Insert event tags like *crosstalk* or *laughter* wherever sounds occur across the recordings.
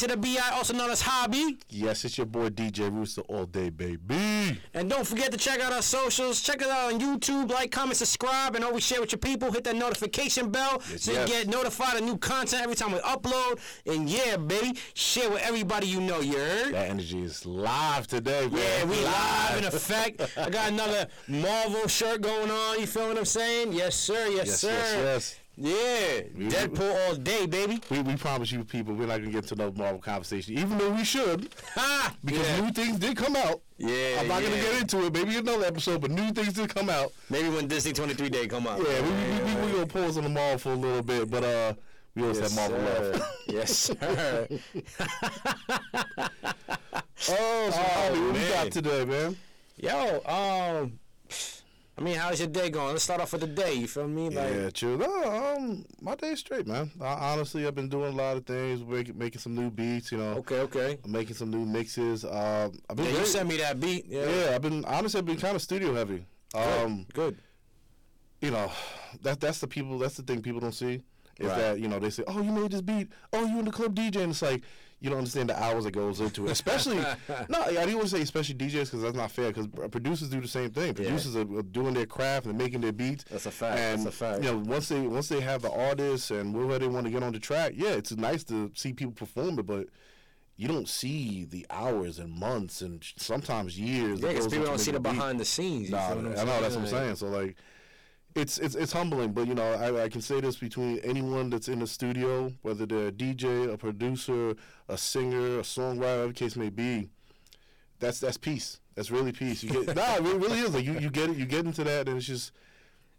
It's your boy AJ to the BI, also known as Hobby. Yes, it's your boy DJ Rooster all day, baby. And don't forget to check out our socials. Check us out on YouTube. Like, comment, subscribe, and always share with your people. Hit that notification bell Yes, so yes. you get notified of new content every time we upload. And yeah, baby, share with everybody you know. You heard? That energy is live today, man. Yeah, we live in *laughs* effect. I got another Marvel shirt going on. You feel what I'm saying? Yes, sir. Yes, Yes, sir. yes, yes. Yeah, We- Deadpool all day, baby. We, we promise you, people, we're not gonna get to no Marvel conversation, even though we should, Ha! because yeah. new things did come out. Yeah, I'm not gonna get into it. Maybe another episode, but new things did come out. Maybe when Disney 23 Day come out. Yeah, we we, we, we gonna pause on the Marvel for a little bit, but uh, we always Yes, have Marvel sir. left. *laughs* yes, sir. *laughs* Oh, so Oh, we got today, man? Yo, um, I mean, how's your day going? Let's start off with the day. You feel me? Like, yeah, true. No, um, my day's straight, man. I, honestly, I've been doing a lot of things, making making some new beats, you know. okay, okay. I'm making some new mixes. Um, I've been Yeah, you sent me that beat. Yeah, yeah, I've been honestly, I've been kind of studio heavy. Good, Um, good. you know, that that's the people. That's the thing people don't see is Right. that you know they say, "Oh, you made this beat. Oh, you in the club DJ," and it's like you don't understand the hours that goes into it. Especially, *laughs* no, I didn't want to say especially DJs because that's not fair. Because producers do the same thing. Producers are, are doing their craft and making their beats. That's a fact, And that's a fact. you know, once they once they have the artists and where they want to get on the track, yeah, it's nice to see people perform it, but. You don't see the hours and months and sometimes years. Yeah, because people don't see the making a beat. behind the scenes. You Nah, I know that's what I'm saying. So like, it's it's it's humbling, but you know, I, I can say this between anyone that's in the studio, whether they're a DJ, a producer, a singer, a songwriter, whatever case may be. That's that's peace. That's really peace. You get *laughs* nah, it really is. Like you, you get it. You get into that, and it's just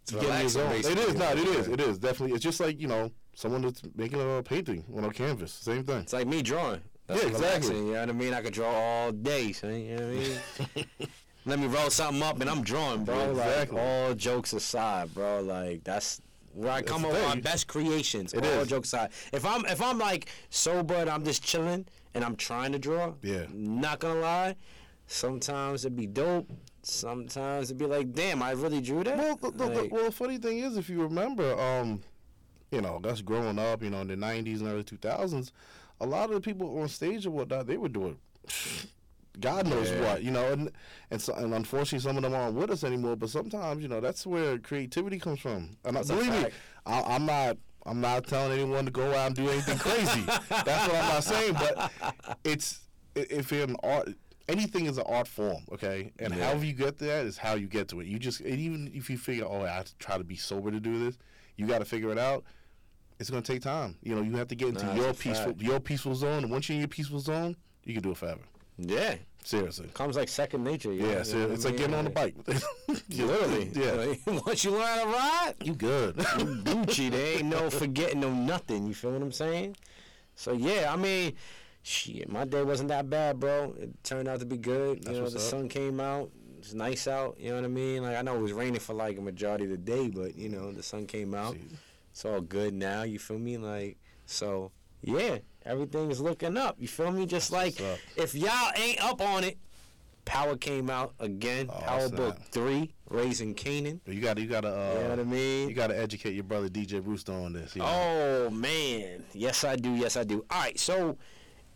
It's you get your. It is not. It is. It is definitely. It's just like you know someone that's making a painting on a canvas. Same thing. It's like me drawing. That's Yeah, exactly. relaxing, You know what I mean? I could draw all day. So, you know what I mean? *laughs* Let me roll something up and I'm drawing, bro. Exactly. Like all jokes aside, bro. Like that's where I come up with my best creations. It all is. jokes aside. If I'm if I'm like sober and I'm just chilling and I'm trying to draw, Yeah. Not gonna lie, sometimes it'd be dope. Sometimes it'd be like, damn, I really drew that. Well, the, the, the, well, the funny thing is, if you remember, um, you know, that's growing up, you know, in the '90s and early 2000s, a lot of the people on stage and whatnot, they were doing. God knows Yeah. what, you know, and and so, and unfortunately, some of them aren't with us anymore. But sometimes, you know, that's where creativity comes from. And I, believe me, I, I'm not, I'm not telling anyone to go out and do anything crazy. *laughs* that's what I'm not saying. But it's if you're an art, anything is an art form, okay? And Yeah. however you get there is how you get to it. You just and even if you figure, oh, I have to try to be sober to do this, you got to figure it out. It's gonna take time. You know, you have to get into Nah, your peaceful, fact. your peaceful zone. And once you're in your peaceful zone, you can do it forever. Yeah, Seriously. comes like second nature. You know? *laughs* Yeah, You know it's I like getting on the bike. Literally. Yeah. Once you learn how to ride, You good. *laughs* Gucci. There ain't no forgetting no nothing. You feel what I'm saying? So yeah, I mean, shit, my day wasn't that bad, bro. It turned out to be good. That's you know, the up. sun came out. It's nice out. You know what I mean? Like I know it was raining for like a majority of the day, but you know the sun came out. See. It's all good now. You feel me? Like so, yeah. Everything is looking up. You feel me? Just like if y'all ain't up on it, Power came out again. Oh, Power. Book Three, Raising Kanan. you got to you got to uh, You know what I mean? you got to educate your brother DJ Rooster on this. You know? Oh man, yes I do, yes I do. All right, so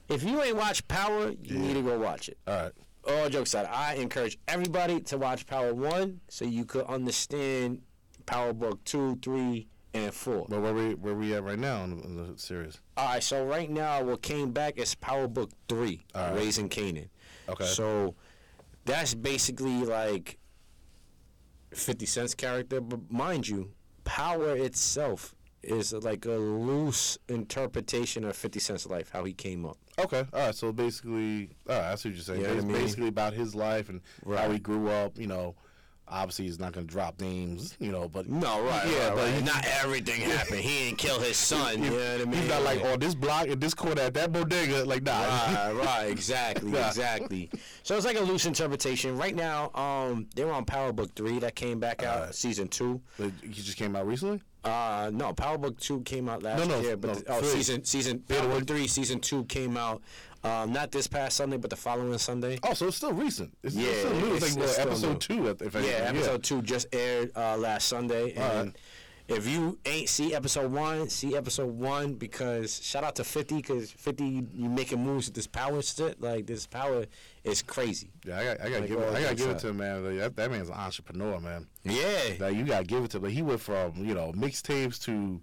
if you ain't watched Power, you Yeah. need to go watch it. All right. All jokes aside, I encourage everybody to watch Power One so you could understand Power Book Two, Three, and Four. But where we where we at right now in the, in the series? All right, so right now what came back is Power Book Three, right. Raising Kanan. Okay. So that's basically like Fifty Cent's character, but mind you, Power itself is like a loose interpretation of Fifty Cent's life, how he came up. Okay, all right. So basically, all right, I see what you're saying. You know it's I mean? basically about his life and how he grew up. You know, obviously he's not going to drop names. You know, but No, right, Yeah, right, but right. not everything happened. He didn't kill his *laughs* son. you know what I mean? he's not like, oh, this block and this corner at that bodega. Like, nah. Right, right, *laughs* exactly, Yeah. exactly. So it's like a loose interpretation. Right now, um, they were on Power Book Three that came back out, Alright. season two. But he just came out recently. Uh, no, Power Book Two came out last No, no, year, but no, the- oh, season season Power Book Three season two came out, um, not this past Sunday, but the following Sunday. Oh, so it's still recent. It's, Yeah, still new. It's, it's- like it's episode two. If, yeah, episode two just aired uh, last Sunday, and Alright. If you ain't see episode one, see episode one because shout out to Fifty because Fifty you, you making moves with this power shit. Like this power is crazy. Yeah, I got, I got to Like give, it, I got to jokes give it to him, man. Like, that, that man's an entrepreneur, man. Yeah, Like you got to give it to him. Like, he went from you know mixtapes to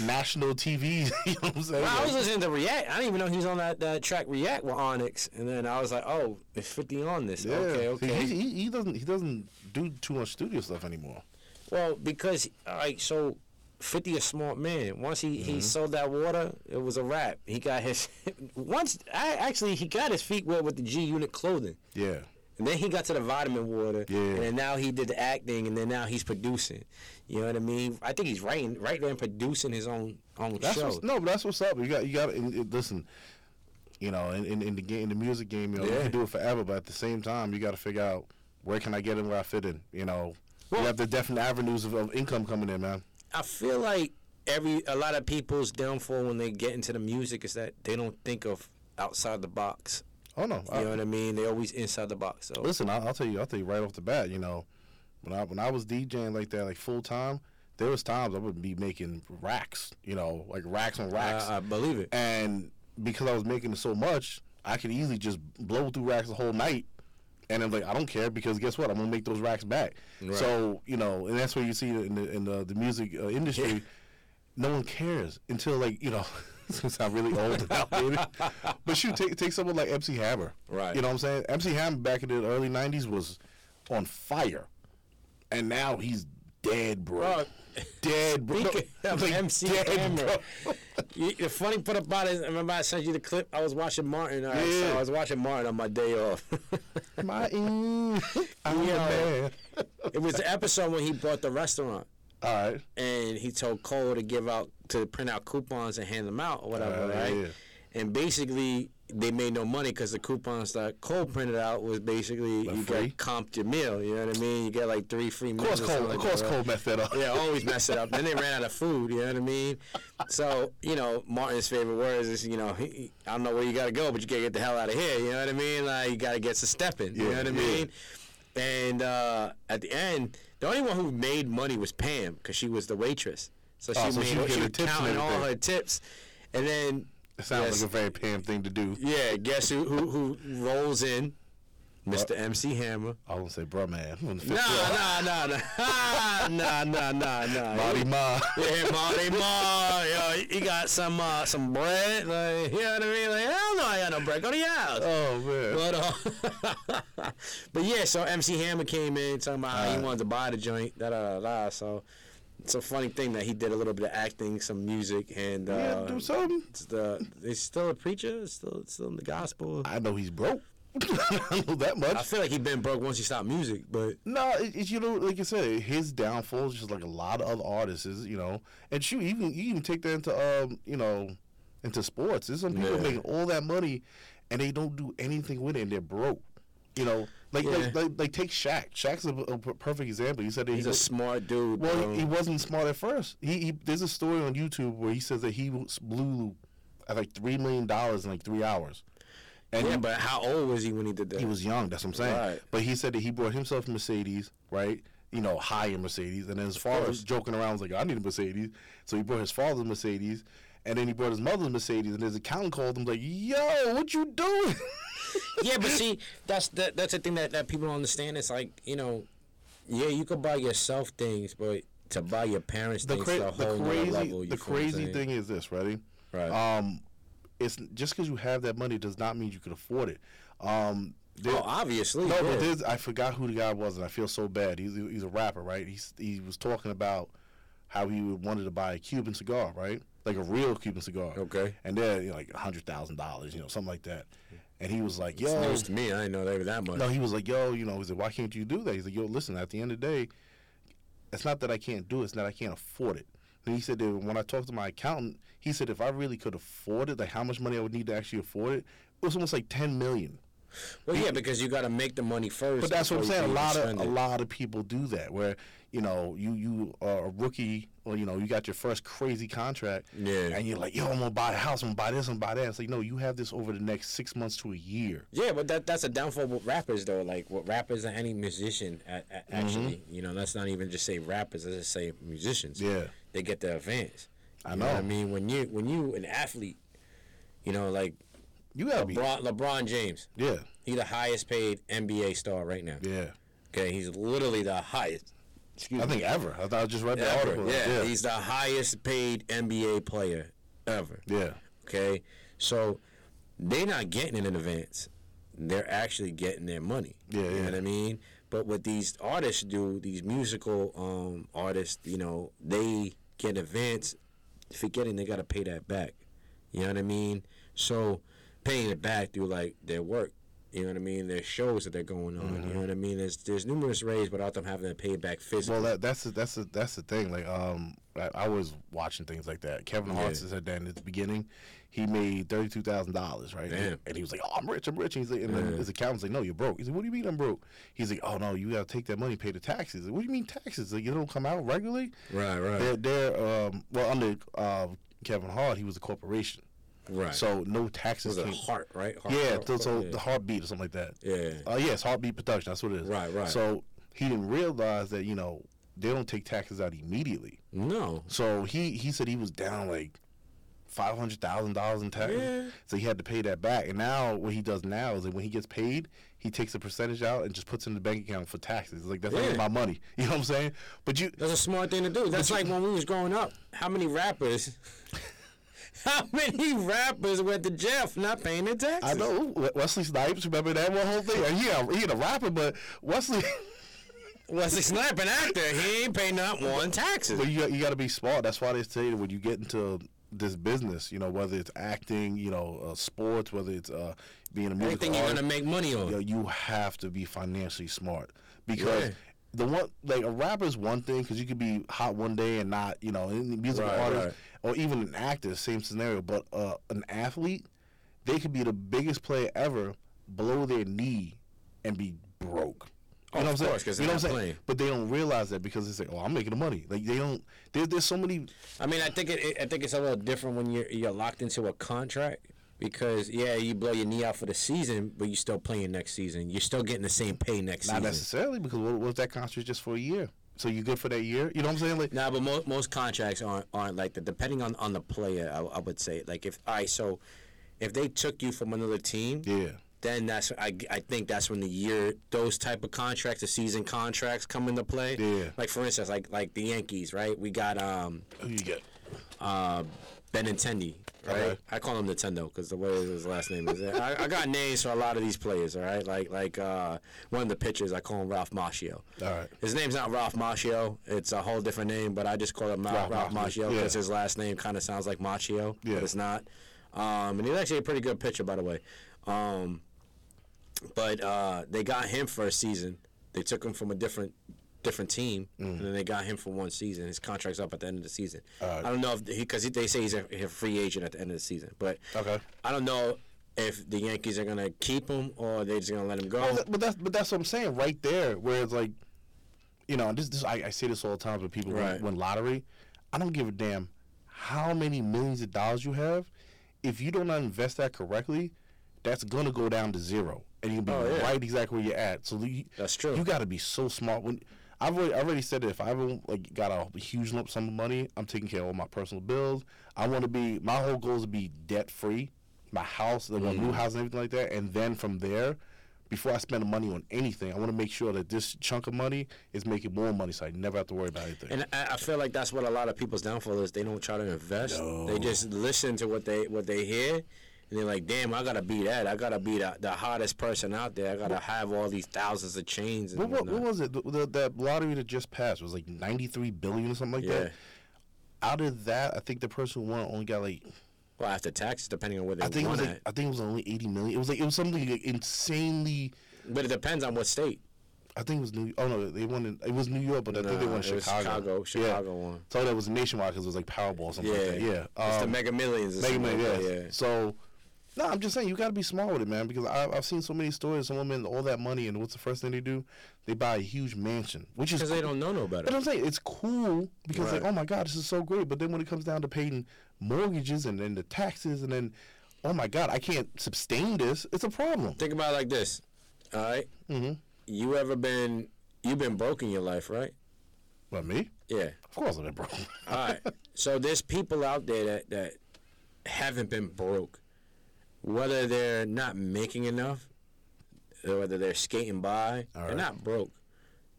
national TV. *laughs* you know what I'm saying? Well, I was listening to React. I didn't even know he was on that, that track React with Onyx, and then I was like, oh, it's Fifty on this. yeah. Okay, okay. he, he, he doesn't he doesn't do too much studio stuff anymore. Well, because like so, Fifty a smart man. Once he, Mm-hmm. he sold that water, it was a wrap. He got his *laughs* once. I actually he got his feet wet with the G Unit clothing, Yeah. And then he got to the vitamin water, Yeah. and then now he did the acting, and then now he's producing. You know what I mean? I think he's writing right there and producing his own own That's show. no, but that's what's up. You got you got to listen. You know, in, in, in the game, in the music game, you know, you can do it forever, but at the same time, you got to figure out where can I get in, where I fit in. You know, Well- you have the definite avenues of, of income coming in, man. I feel like every a lot of people's downfall when they get into the music is that they don't think of outside the box. Oh no, You I- know what I mean? They always inside the box. So Listen, I'll, I'll tell you. I'll tell you right off the bat. You know, when I when I was DJing like that, like full time, there was times I would be making racks. You know, like racks on racks. I, I believe it. and because I was making so much, I could easily just blow through racks the whole night. And I'm like, I don't care because guess what? I'm gonna make those racks back. Right. So you know, and that's where you see it in the in the, the music uh, industry. Yeah. No one cares until like you know. *laughs* It's gonna sound really old and outdated, but shoot, take take someone like MC Hammer. Right. You know what I'm saying? MC Hammer back in the early '90s was on fire, and now he's dead, bro. Bro, dead, bro. *laughs* Of Like, MC dead, Hammer, you, the funny part about it, remember I sent you the clip? I was watching Martin. All right, so Yeah. I was watching Martin on my day off. My, *laughs* mm, I'm Yeah. man. it was the episode when he bought the restaurant. All right. and he told Cole to give out to print out coupons and hand them out or whatever, Uh, right? yeah. And basically, they made no money because the coupons that Cole printed out was basically Like you free? get comped your meal. You know what I mean? You get like three free Of meals. course, Cole. something Of course, that. Cole messed that up. Yeah, *laughs* always mess it up. then they ran out of food. You know what I mean? So you know, Martin's favorite words is you know, he, I don't know where you gotta go, but you gotta get the hell out of here. You know what I mean? Like you gotta get some stepping. You know what I yeah. mean? And uh, at the end, the only one who made money was Pam because she was the waitress. So she Oh, so made she was she was and counting all her tips, and then It sounds yes, like a very Pam thing to do. yeah, guess who who, who rolls in? Mr. MC Hammer. I was gonna say, bro, man. I'm gonna fix Nah, nah, nah, *laughs* nah, nah, nah, nah, nah. Marty Ma. Yeah, Marty Ma, yo, he got some uh, some bread, like you know what I mean? Like hell no, I got no bread. Go to your house. Oh man. But uh, *laughs* but yeah, so MC Hammer came in talking about how he wanted to buy the joint, da da da da. So it's a funny thing that he did a little bit of acting, some music, and uh, yeah, do something. it's the he's still a preacher, still still in the gospel. I know he's broke. *laughs* I know that much. I feel like he been broke once he stopped music, but No, it, it, you know, like you said, his downfall is just like a lot of other artists, is you know, and shoot, even you even take that into um, you know, into sports. There's some people Yeah. making all that money, and they don't do anything with it, and they're broke. You know, like Yeah. like, like, like take Shaq. Shaq's a, a perfect example. He said that he's he a smart dude. well, he, he wasn't smart at first. He, he there's a story on YouTube where he says that he was- blew at like three million dollars in like three hours, and yeah, but how old was he when he did that? he was young. That's what I'm saying. Right. But he said that he bought himself a Mercedes, right? You know, high-end Mercedes, and then his father course. was joking around, was like, "I need a Mercedes," so he bought his father's Mercedes, and then he bought his mother's Mercedes, and his accountant called him like, "Yo, what you doing?" *laughs* yeah, but see, that's that, that's the thing that, that people don't understand. It's like you know, yeah, you could buy yourself things, but to buy your parents the, things cra- the crazy, level. The feel what I'm crazy thing is this, ready? right? Um, it's just because you have that money does not mean you can afford it. Um, there- oh, obviously. No, but there's, I forgot who the guy was, and I feel so bad. He's he's a rapper, right? He's he was talking about how he wanted to buy a Cuban cigar, right? Like a real Cuban cigar. Okay. And they're you know, like a hundred thousand dollars, you know, something like that. And he was like, It's "Yo, news to me. I didn't know they were that much. no." He was like, "Yo, you know," he said, "Why can't you do that?" He's like, "Yo, listen. At the end of the day, it's not that I can't do it; it's that I can't afford it." And he said that when I talked to my accountant, he said if I really could afford it, like how much money I would need to actually afford it, it was almost like ten million. Well, yeah, because you got to make the money first. But that's what I'm saying. A lot of a lot of people do that, where you know you you are a rookie, or you know you got your first crazy contract, Yeah. and you're like, yo, I'm gonna buy a house, I'm gonna buy this, I'm gonna buy that. It's like, no, you have this over the next six months to a year. Yeah, but that that's a downfall with rappers though. Like what rappers and any musician a, a, actually, you know, let's not even just say rappers. Let's just say musicians. Mm-hmm. Yeah. they get the advance. I know. I mean, when you when you an athlete, you know, like You gotta be, LeBron, LeBron James, yeah, he's the highest paid NBA star right now. yeah. Okay, he's literally the highest. Excuse I me. think ever. I thought I just read the ever. article. Yeah, yeah, he's the highest paid NBA player ever. yeah. Okay, so they're not getting it in advance. They're actually getting their money. Yeah, you yeah. know what I mean. But what these artists do, these musical um, artists, you know, they get advance. Forgetting they got to pay that back. You know what I mean. So paying it back through like their work. You know what I mean. Their shows that they're going on. You know what I mean. There's there's numerous ways without them having to pay back physically. Well, that, that's the, that's the, that's the thing. Like, um, I, I was watching things like that. Kevin Hart Yeah. said that in the beginning, he made thirty two thousand dollars, right? Damn. And he was like, "Oh, I'm rich, I'm rich." And he's like, and then his accountant's like, "No, you're broke." He's like, "What do you mean I'm broke?" He's like, "Oh no, you got to take that money, pay the taxes." Like, what do you mean taxes? Like, you don't come out regularly? right, right, They're, they're um, well under uh, Kevin Hart, he was a corporation, right. so no taxes. was it heart, right? Heart, yeah, heart- so, so yeah. the heartbeat or something like that. yeah. Uh, yes, HartBeat Production. That's what it is. Right, right. So he didn't realize that you know they don't take taxes out immediately. No. So he he said he was down like five hundred thousand dollars in taxes. Yeah. So he had to pay that back. And now what he does now is that when he gets paid, he takes a percentage out and just puts it in the bank account for taxes. Like that's Yeah. not my money. *laughs* You know what I'm saying? But you That's a smart thing to do. That's like when we was growing up. How many rappers? *laughs* How many rappers went to jail for not paying their taxes? I know Wesley Snipes. Remember that one whole thing? He a, he a rapper, but Wesley. *laughs* Wesley Snipes, an actor, he ain't paying not one taxes. But you you got to be smart. That's why they say that when you get into this business, you know, whether it's acting, you know, uh, sports, whether it's uh, being a musical Anything you're gonna make money on. you, know, you have to be financially smart because Yeah. The one like a rapper is one thing because you could be hot one day and not, you know, musical Right, artist right. or even an actor, same scenario. But uh, an athlete, they could be the biggest player ever below their knee and be broke. Oh, You know of what I'm course, saying? You know what I'm saying? But they don't realize that because it's like, oh, I'm making the money. Like they don't. There, there's so many. I mean, I think it, it- I think it's a little different when you're you're locked into a contract because yeah, you blow your knee out for the season, but you're still playing next season. You're still getting the same pay next Not season. Not necessarily because what, was that contract just for a year? So you good for that year? You know what I'm saying? Like Nah, but mo- most contracts aren't aren't like that. Depending on, on the player, I, I would say like if I so if they took you from another team, yeah. then that's I, I think that's when the year those type of contracts, the season contracts, come into play. Yeah. Like for instance, like like the Yankees, right? We got um Who you get? uh Benintendi, right? Okay. I call him Nintendo because the way his last name is. I, I got names for a lot of these players, all right? Like like uh one of the pitchers, I call him Ralph Macchio. All right. His name's not Ralph Macchio. It's a whole different name, but I just call him Ralph Ralph, Macchio, Macchio yeah. because his last name kind of sounds like Macchio, Yeah. but it's not. Um, and he's actually a pretty good pitcher, by the way. Um, but uh, they got him for a season. They took him from a different different team, Mm. and then they got him for one season. His contract's up at the end of the season. Alright. I don't know if because they say he's a, a free agent at the end of the season, but Okay. I don't know if the Yankees are gonna keep him or they're just gonna let him go. Well, but that's but that's what I'm saying right there. Where it's like, you know, this this I, I say this all the time when people Right. win, win lottery. I don't give a damn how many millions of dollars you have. If you don't invest that correctly, that's gonna go down to zero, and you'll be Oh, yeah. right exactly where you're at. So you, That's true. You got to be so smart. When I've already, I already said that if I ever like got a huge lump sum of money, I'm taking care of all my personal bills. I want to be. My whole goal is to be debt free. My house, the Mm. new house, and everything like that. And then from there, before I spend the money on anything, I want to make sure that this chunk of money is making more money, so I never have to worry about anything. And I, I feel like that's what a lot of people's downfall is. They don't try to invest. They just listen to what they what they hear, and they're like, "Damn, I gotta be that. I gotta be the, the hottest person out there. I gotta have all these thousands of chains." And what, what, what was it? The, the, that lottery that just passed was like 93 billion or something like Yeah. that. Out of that, I think the person who won only got like Well, after taxes, depending on where they I think it won was like. I think it was only 80 million. It was like it was something like insanely. But it depends on what state. I think it was New. Oh no, they won. In, it was New York, but I think they won it Chicago. Chicago. Chicago won. So that was nationwide because it was like Powerball or something Yeah, like that. Yeah, it's the um, Mega Millions. Mega like Yeah. yeah. So No, I'm just saying you got to be smart with it, man. Because I, I've seen so many stories. Some women all that money, and what's the first thing they do? They buy a huge mansion, which is Because they don't know no better. But I'm saying it's cool because like, oh my god, this is so great. But then when it comes down to paying mortgages and then the taxes and then, oh my god, I can't sustain this. It's a problem. Think about it like this. All right? Mm-hmm. You ever been you've been broke in your life, right? But me, Yeah. of course, I've been broke. All right. so there's people out there that that haven't been broke, whether they're not making enough, or whether they're skating by. All They're not broke.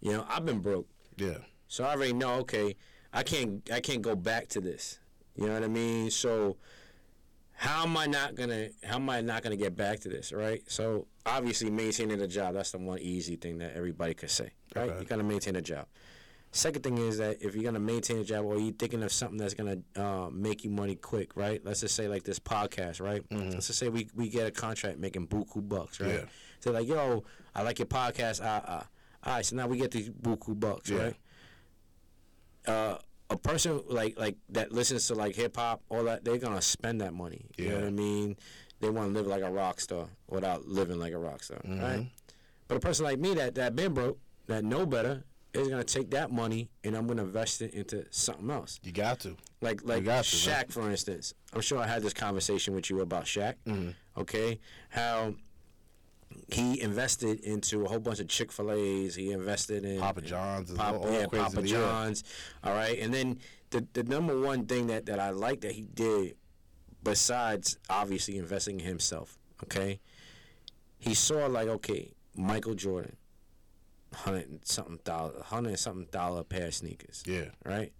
You know, I've been broke, yeah, so I already know. Okay, I can't I can't go back to this. You know what I mean? So how am I not gonna how am I not gonna get back to this? Right. So obviously maintaining a job that's the one easy thing that everybody could say. Right. Okay. You gotta maintain a job. Second thing is that if you're gonna maintain a job or you're thinking of something that's gonna uh, make you money quick, right? Let's just say like this podcast, right? Let's just say we, we get a contract making buku bucks, right? Yeah. So like, yo, I like your podcast, ah ah. All right, so now we get these buku bucks, Yeah. right? Uh, a person like like that listens to like hip hop, all that, they're gonna spend that money. You know what I mean? They want to live like a rock star without living like a rock star, Mm-hmm. right? But a person like me that that been broke, that know better, is gonna take that money and I'm gonna invest it into something else. you got to. Like like to, man. Shaq, for instance. I'm sure I had this conversation with you about Shaq. Mm-hmm. Okay, how he invested into a whole bunch of Chick Fil A's. He invested in Papa John's, and Papa, all, yeah, crazy Papa. John's. All right, and then the the number one thing that that I like that he did, besides obviously investing in himself. Okay, he saw like okay, Michael Jordan, hundred something dollar, hundred something dollar pair of sneakers Yeah, right?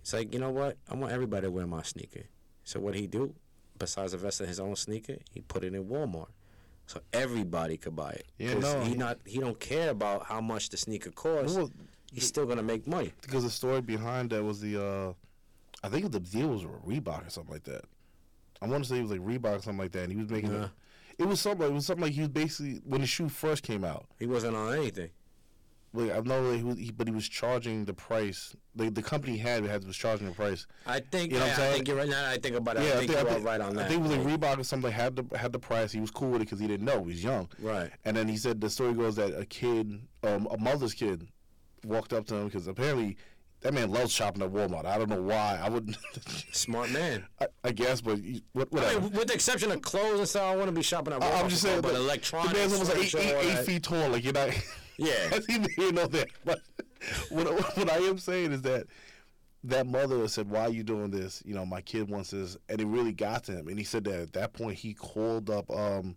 It's like, you know what? I want everybody to wear my sneaker. So what he do? Besides investing in his own sneaker, he put it in Walmart. So everybody could buy it. Yeah, no, he not he don't care about how much the sneaker costs. Well, He's still gonna make money. because the story behind that was the, uh I think the deal was Reebok or something like that. I want to say it was like Reebok or something like that, and he was making. Yeah. A, it was something. It was something like he was basically when the shoe first came out. He wasn't on anything. Like I know that he, was, he, but he was charging the price. Like the company had had was charging the price. I think You know what yeah, I'm I saying? think you're right now. I think about it. yeah, I think I you're think, all right on that. I think it was like Reebok or something had the had the price. He was cool with it because he didn't know he was young. right. And then he said the story goes that a kid, um, a mother's kid, walked up to him because apparently that man loves shopping at Walmart. I don't know why. I wouldn't. *laughs* Smart man. I, I guess, but what, I whatever. mean, with the exception of clothes and stuff, I want to be shopping at Walmart. I, am just saying, but the, electronics, the man's almost like eight, eight, eight feet tall. Like you're not. *laughs* *laughs* Yeah. Even you know that. But what, what I am saying is that that mother said, "Why are you doing this? You know, my kid wants this," and it really got to him. And he said that at that point he called up, um,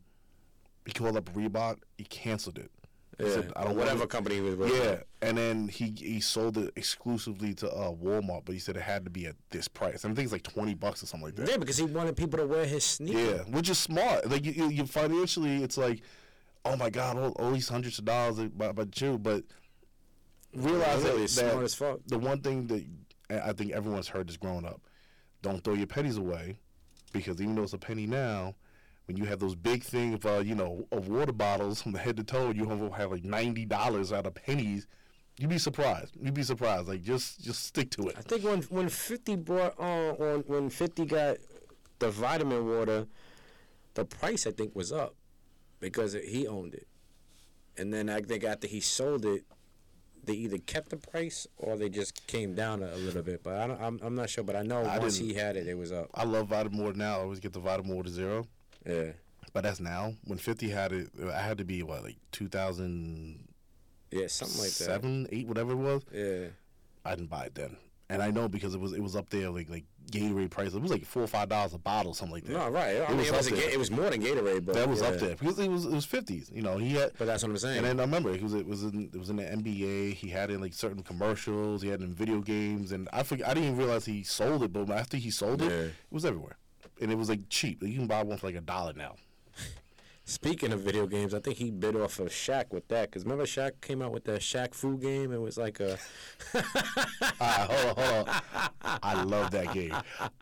he called up Reebok. He canceled it. He Yeah. said, "I don't whatever company he was with. Yeah, and then he he sold it exclusively to uh, Walmart, but he said it had to be at this price. I think it's like twenty bucks or something like that. Yeah, because he wanted people to wear his sneakers. Yeah, which is smart. Like you, you financially, it's like, oh my god, all, all these hundreds of dollars by, by you, but realize Really that, smart that as fuck. the one thing that I think everyone's heard is growing up, don't throw your pennies away, because even though it's a penny now, when you have those big thing of uh, you know of water bottles from the head to toe, you have, have like ninety dollars out of pennies. You'd be surprised. You'd be surprised. Like just just stick to it. I think when when Fifty brought on when when Fifty got the vitamin water, the price I think was up because he owned it, and then I think after he sold it, they either kept the price or they just came down a, a little bit. But I don't, I'm I'm not sure. But I know I once he had it, it was up. I love vitamin water now. I always get the vitamin to zero. Yeah, But that's now. When Fifty had it, I had to be what like two thousand yeah, something like that. seven, eight, whatever it was. Yeah, I didn't buy it then, and I know because it was it was up there like like Gatorade price. It was like four or five dollars a bottle, something like that. no, right. I It mean, was it was. Ga- it was more than Gatorade, but that was yeah. up there because it was it was fifties. You know, he had. But that's what I'm saying. And then I remember it was it was in it was in the NBA. He had it in like certain commercials. He had it in video games, and I forget. I didn't even realize he sold it, but after he sold it, Yeah. it was everywhere, and it was like cheap. Like, you can buy one for like a dollar now. Speaking of video games, I think he bit off of Shaq with that. Because remember, Shaq came out with that Shaq Fu game? It was like a. *laughs* Hold on, hold on. I love that game.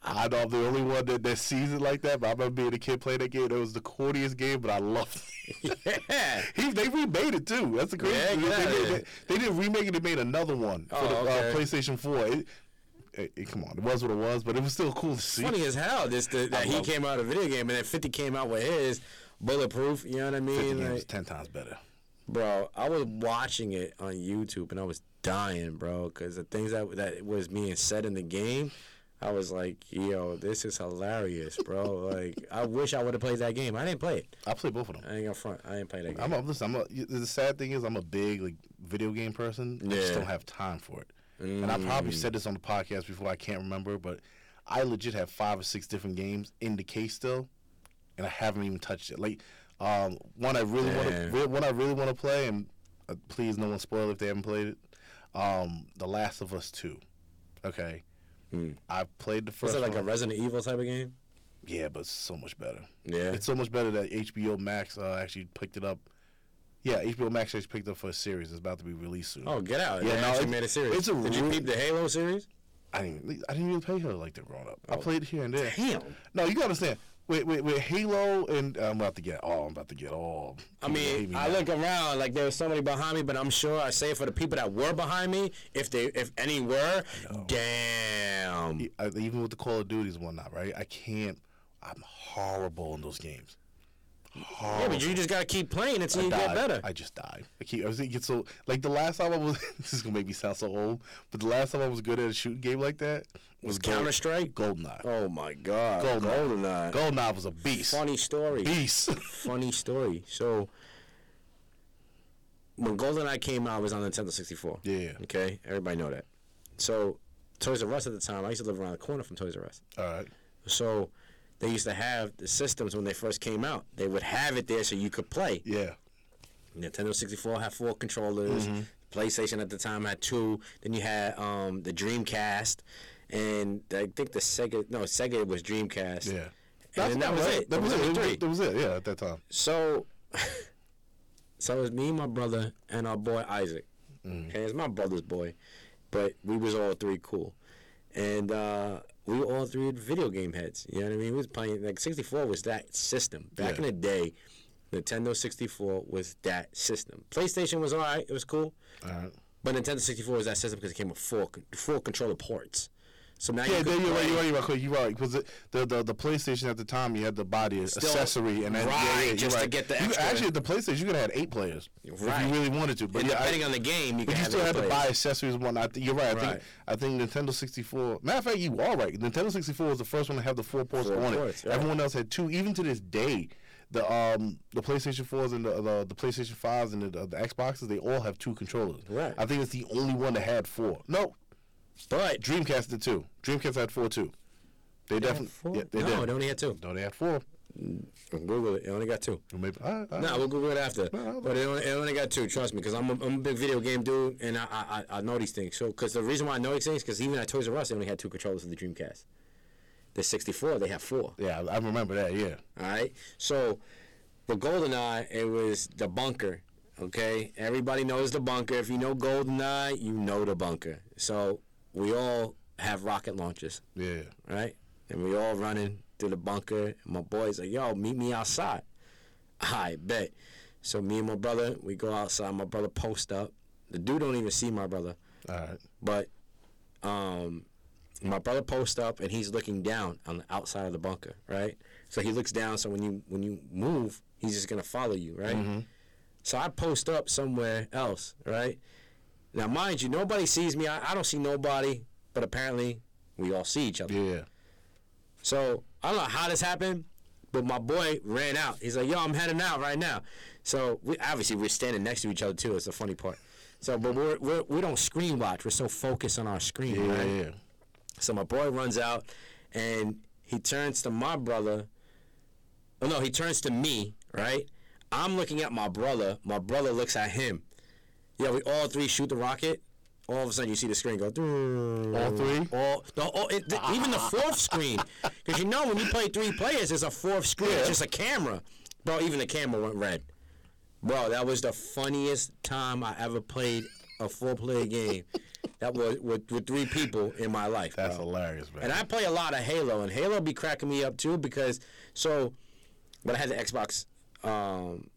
I know I'm the only one that, that sees it like that, but I remember being a kid playing that game. It was the corniest game, but I loved it. *laughs* yeah. He, they remade it too. That's the crazy Yeah, thing. They, outta made- here. they, they didn't remake it. They made another one for Oh, the okay. uh, PlayStation Four. It, Hey, hey, come on, it was what it was, but it was still cool to see. Funny as hell. This the, that he came out of a video game, and then Fifty came out with his bulletproof. You know what I mean? Like, ten times better. bro, I was watching it on YouTube, and I was dying, bro, because the things that that was being said in the game. I was like, yo, this is hilarious, bro. *laughs* like, I wish I would have played that game. I didn't play it. I played both of them. I ain't gonna front. I didn't play that game. I'm a, listen. I'm a, the sad thing is I'm a big like video game person. Yeah. I just don't have time for it. And I probably Mm. said this on the podcast before. I can't remember, but I legit have five or six different games in the case still, and I haven't even touched it. Like um, one I really want to, re- one I really want to play, and uh, please no one spoil if they haven't played it. Um, the Last of Us Two. Okay, Hmm. I played the first. Was it like a. Resident Evil type of game? yeah, but it's so much better. Yeah. It's so much better that HBO Max uh, actually picked it up. Yeah, HBO Max actually picked up for a series. It's about to be released soon. Oh, get out! Yeah, Yeah, no, actually made a series. it's a Did you real- peep the Halo series? I didn't. I didn't even play her like that growing up. I Oh. played here and there. Damn. No, you gotta understand. With, with, with Halo and I'm about to get all. I'm about to get all. I mean, me I now. look around like there was somebody behind me, but I'm sure I say it for the people that were behind me, if they, if any were, damn. I- uh, even with the Call of Duties and whatnot, right? I can't. I'm horrible in those games. Horrible. Yeah, but you just gotta keep playing until I you get better. I just died. I keep. I was get so like the last time I was. *laughs* this is gonna make me sound so old, but the last time I was good at a shooting game like that was Counter Strike. Goldeneye. Oh my God, Goldeneye. Goldeneye. Goldeneye was a beast. Funny story. Beast. *laughs* Funny story. So when GoldenEye came out, it was on Nintendo 64. yeah. Okay, everybody know that. So Toys R Us at the time, I used to live around the corner from Toys R Us. All right. So they used to have the systems when they first came out. They would have it there so you could play. Yeah. Nintendo 64 had four controllers. PlayStation at the time had two. Then you had um, the Dreamcast, and I think the Sega. No, Sega was Dreamcast. Yeah. And that was right. it. That was it. That was- three. That was it. Yeah, at that time. So, *laughs* so it was me, my brother, and our boy Isaac. Mm. Okay, it's my brother's boy, but we was all three cool, and uh, we were all three video game heads. You know what I mean? We was playing like 64 was that system back Yeah. in the day. Nintendo 64 was that system. PlayStation was alright; it was cool, All right. but Nintendo 64 was that system because it came with four four controller ports. So now Yeah, you there you're right. You're right. You're right. You're right. Because the, the the PlayStation at the time, you had the body accessory, and then right, yeah, yeah, just to get the You- actually, at the PlayStation, you could have had eight players if you really wanted to. But and yeah, I- depending on the game, you But you have still had to buy accessories One. I think- You're right. I Right. think I think Nintendo 64. Matter of fact, you are right. Nintendo 64 was the first one to have the four ports Four on ports, it. right. Everyone else had two. Even to this day, the um the PlayStation 4s and the the, the PlayStation 5s and the, the Xboxes, they all have two controllers. Right. I think it's the only one that had four. No, But Dreamcast did two. Dreamcast had four too. They They had definitely. four? Yeah, they no, did. they only had two. No, they had four. Mm, Google it. It only got two. Maybe. right, all No, we'll Google it after. No, but it only, it only got two. Trust me, because I'm a, I'm a big video game dude, and I I, I I know these things. So, because the reason why I know these things, because even at Toys R Us, they only had two controllers for the Dreamcast. The 64, they have four. Yeah, I remember that. Yeah. All right. So, the GoldenEye, it was the bunker. Okay, everybody knows the bunker. If you know GoldenEye, you know the bunker. So we all have rocket launches. Yeah. right? And we all running through the bunker. And my boys like, "Yo, meet me outside." I bet. So me and my brother, we go outside. My brother post up. The dude don't even see my brother, All right. but um, my brother post up and he's looking down on the outside of the bunker, right? So he looks down. So when you when you move, he's just gonna follow you, right? Mhm. So I post up somewhere else, right? Now, mind you, nobody sees me. I, I don't see nobody, but apparently we all see each other. Yeah. So I don't know how this happened, but my boy ran out. He's like, "Yo, I'm heading out right now." So we obviously we're standing next to each other too. It's the funny part. So, but we're, we're we don't screen watch. We're so focused on our screen, Yeah. right? Yeah. So my boy runs out, and he turns to my brother. Oh no, he turns to me, right? I'm looking at my brother. My brother looks at him. Yeah, we all three shoot the rocket. All of a sudden, you see the screen go. All three? All, the, all it, the, even the fourth screen, *laughs* because you know when you play three players, there's a fourth screen. It's just a camera, bro. Even the camera went red, bro. That was the funniest time I ever played a four-player game. That was with, with three people in my life. That's bro. hilarious, man. And I play a lot of Halo, and Halo be cracking me up too because so, but I had the Xbox um,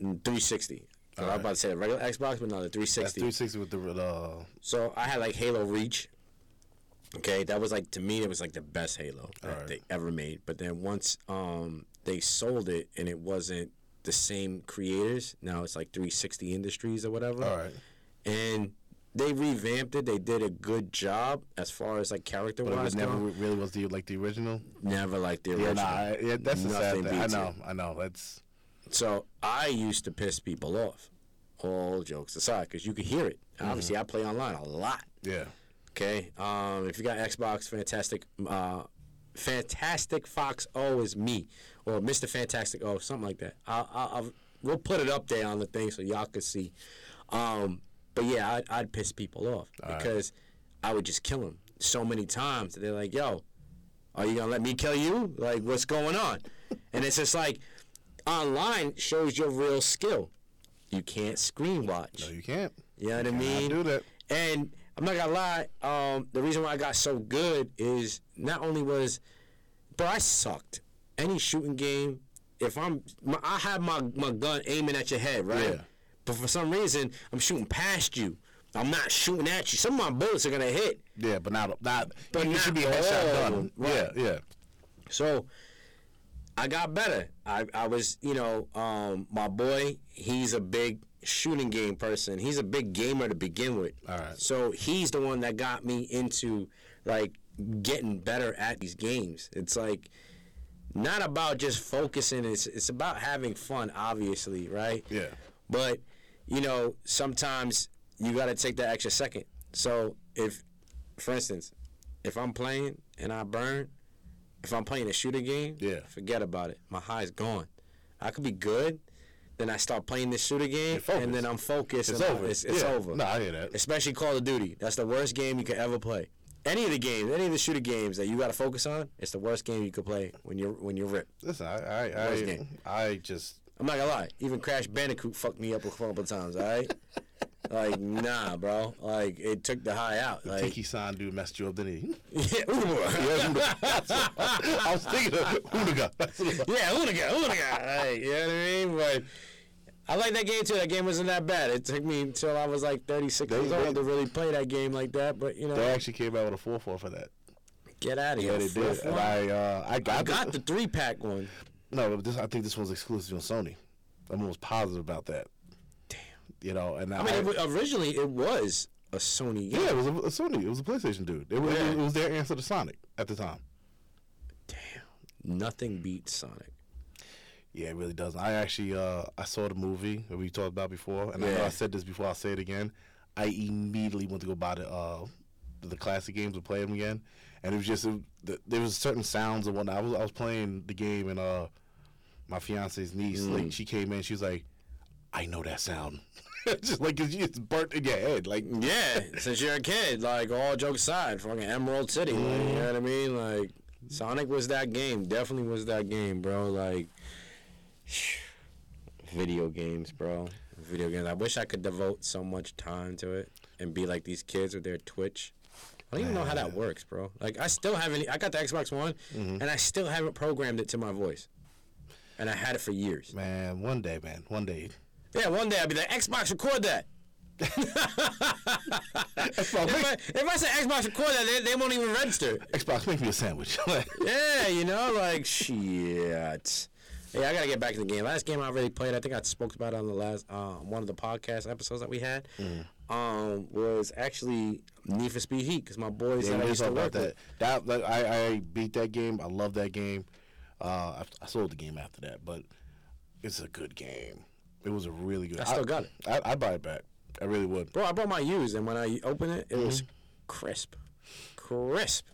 360. So I was Alright. about to say the regular Xbox, but no, the That's 360. 360 with the uh, So I had like Halo Reach, Okay, that was like to me, it was like the best Halo that Alright. they ever made. But then once um they sold it and it wasn't the same creators, now it's like 360 Industries or whatever. All right. And they revamped it. They did a good job as far as like character But it wise. was never Never, really was the like the original. never like the Yeah, original. nah, I, yeah, that's the sad thing. I know, it. I know. That's So I used to piss people off. All jokes aside, because you could hear it. Mm-hmm. Obviously, I play online a lot. yeah. Okay. Um, if you got Xbox, fantastic. Uh, Fantastic Fox O is me, or Mister Fantastic O, something like that. I'll, I'll, we'll put it up there on the thing so y'all can see. Um, but yeah, I'd, I'd piss people off because I would just kill them so many times. that They're like, "Yo, are you gonna let me kill you? Like, what's going on?" *laughs* and it's just like online shows your real skill. You can't screen watch. No, you can't. You know what I mean? do that. And I'm not gonna lie, um, the reason why I got so good is not only was, but I sucked. Any shooting game, if I'm, my, I have my, my gun aiming at your head, right? Yeah. But for some reason, I'm shooting past you. I'm not shooting at you. Some of my bullets are gonna hit. Yeah, but not not. But you not should be a all headshot them, right. Yeah, yeah. So I got better. I, I was, you know, um, my boy, he's a big shooting game person. He's a big gamer to begin with. All right. So he's the one that got me into like getting better at these games. It's like not about just focusing, it's it's about having fun, obviously, right? Yeah. But you know, sometimes you got to take that extra second. So if, for instance, if I'm playing and I burn, if I'm playing a shooting game, Yeah. forget about it. My high's gone. I could be good, then I start playing this shooter game, and then I'm focused. It's and I- over. It's, it's Yeah. over. No, I hear that. Especially Call of Duty. That's the worst game you could ever play. Any of the games, any of the shooter games that you got to focus on, it's the worst game you could play when you're when you're ripped. Listen, I I I. I just I'm not gonna lie. Even Crash Bandicoot fucked me up a couple times. All right, like nah, bro. Like it took the high out. Like Tiki San dude messed you up, didn't he? *laughs* yeah. *laughs* I was thinking of Unaga. That's what it was. yeah, Unaga, Unaga. Like, you know what I mean? But I like that game too. That game wasn't that bad. It took me until I was like 36 They- years old to really play that game like that. But you know, They actually came out with a four four for that. get out of here. Yeah, they did. And. I uh, I got, I got the three pack one. No, but this I think this one's exclusive on Sony. I'm almost positive about that. Damn. You know, and I mean, it, originally it was a Sony game. yeah, it was a, a Sony. It was a PlayStation dude. It was, Yeah. it was their answer to Sonic at the time. Damn. Nothing beats Sonic. Yeah, it really doesn't. I actually uh, I saw the movie that we talked about before, and I know I said this before. I'll say it again. I immediately went to go buy the uh, the classic games and play them again, and it was just it, the, there was certain sounds and whatnot. I was I was playing the game and uh, my fiance's niece Mm. like she came in, she was like, "I know that sound," *laughs* just like 'cause it's burnt in your head. Like Yeah, since you're a kid, like all jokes aside, fucking Emerald City, like, you know what I mean? Like Sonic was that game, definitely was that game, bro. Like *sighs* video games, bro. Video games. I wish I could devote so much time to it and be like these kids with their Twitch. I don't even know how that works, bro. Like I still haven't. I got the Xbox One, and I still haven't programmed it to my voice, and I had it for years. man, one day, man, one day. Yeah, one day I'll be like, Xbox, record that. if, I, if I say Xbox, record that, they, they won't even register. Xbox, make me a sandwich. *laughs* Yeah, you know, like shit. Yeah, I gotta get back to the game. Last game I really played, I think I spoke about it on the last uh, one of the podcast episodes that we had. Um, was actually Need for Speed Heat because my boys Yeah, that I used to work about with. that. That, that I, I beat that game. I love that game. Uh, I, I sold the game after that, but it's a good game. It was a really good. I still got it. I, I'd buy it back. I really would. Bro, I bought my used, and when I opened it, it was crisp, crisp.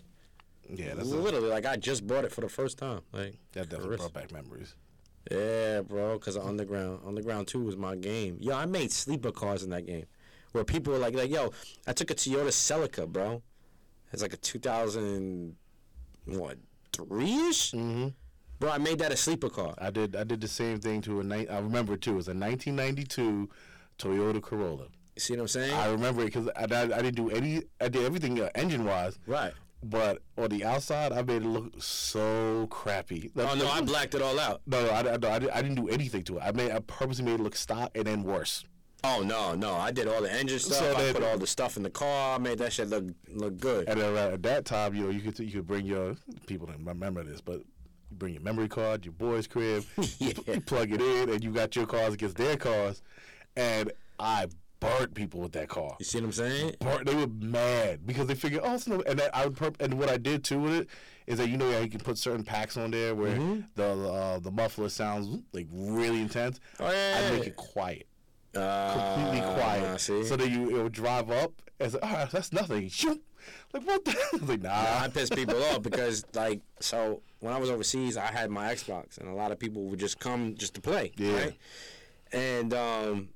Yeah, that's a, Literally, like I just bought it for the first time. Like that definitely crisp. brought back memories. Yeah, bro, because Underground. Underground 2 was my game. Yo, I made sleeper cars in that game. Where people were like, like, yo, I took a Toyota Celica, bro. It's like a 2000, what, three-ish? Mm-hmm. Bro, I made that a sleeper car. I did. I did the same thing to a. Ni- I remember it too. It was a 1992 Toyota Corolla. You see what I'm saying? I remember it because I, I, I didn't do any. I did everything uh, engine wise, right. but on the outside, I made it look so crappy. Oh, no, I blacked it all out. No, no, I, I, no, I, di- I didn't do anything to it. I made I purposely made it look stock and then worse. Oh no, no! I did all the engine stuff. So I put all the stuff in the car. I made that shit look look good. And then uh, at that time, you know, you could you could bring your people don't remember this, but you bring your memory card, your boy's crib, *laughs* Yeah. you plug it in, and you got your cars against their cars. And I burnt people with that car. You see what I'm saying? Burnt, they were mad because they figured, oh, it's no, and that I would perp- and what I did too with it is that you know how you can put certain packs on there where Mm-hmm. the uh, the muffler sounds like really intense. Oh yeah. I make it quiet uh, completely quiet. See? So that you it would drive up and say, oh, that's nothing. Shoot. Like what the I was *laughs* like, nah. I piss people off because like so when I was overseas I had my Xbox and a lot of people would just come just to play. Yeah. Right? And um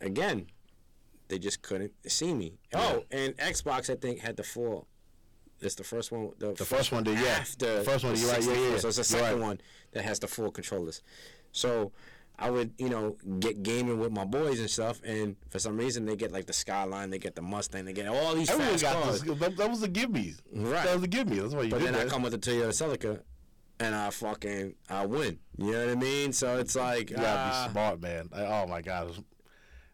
again, they just couldn't see me. Oh, and Xbox I think had the full it's the first one the, The first one did, yeah. After The first one, the you're right, yeah, yeah, So it's the second right. one that has the full controllers. So I would, you know, get gaming with my boys and stuff, and for some reason they get like the Skyline, they get the Mustang, they get all these Everyone fast got cars. this. That, that was the me. Right. That was the give me. That's why you But did then I come with the Toyota Celica, and I fucking I win. You know what I mean? So it's like, you gotta ah, be smart, man. Like, oh my god,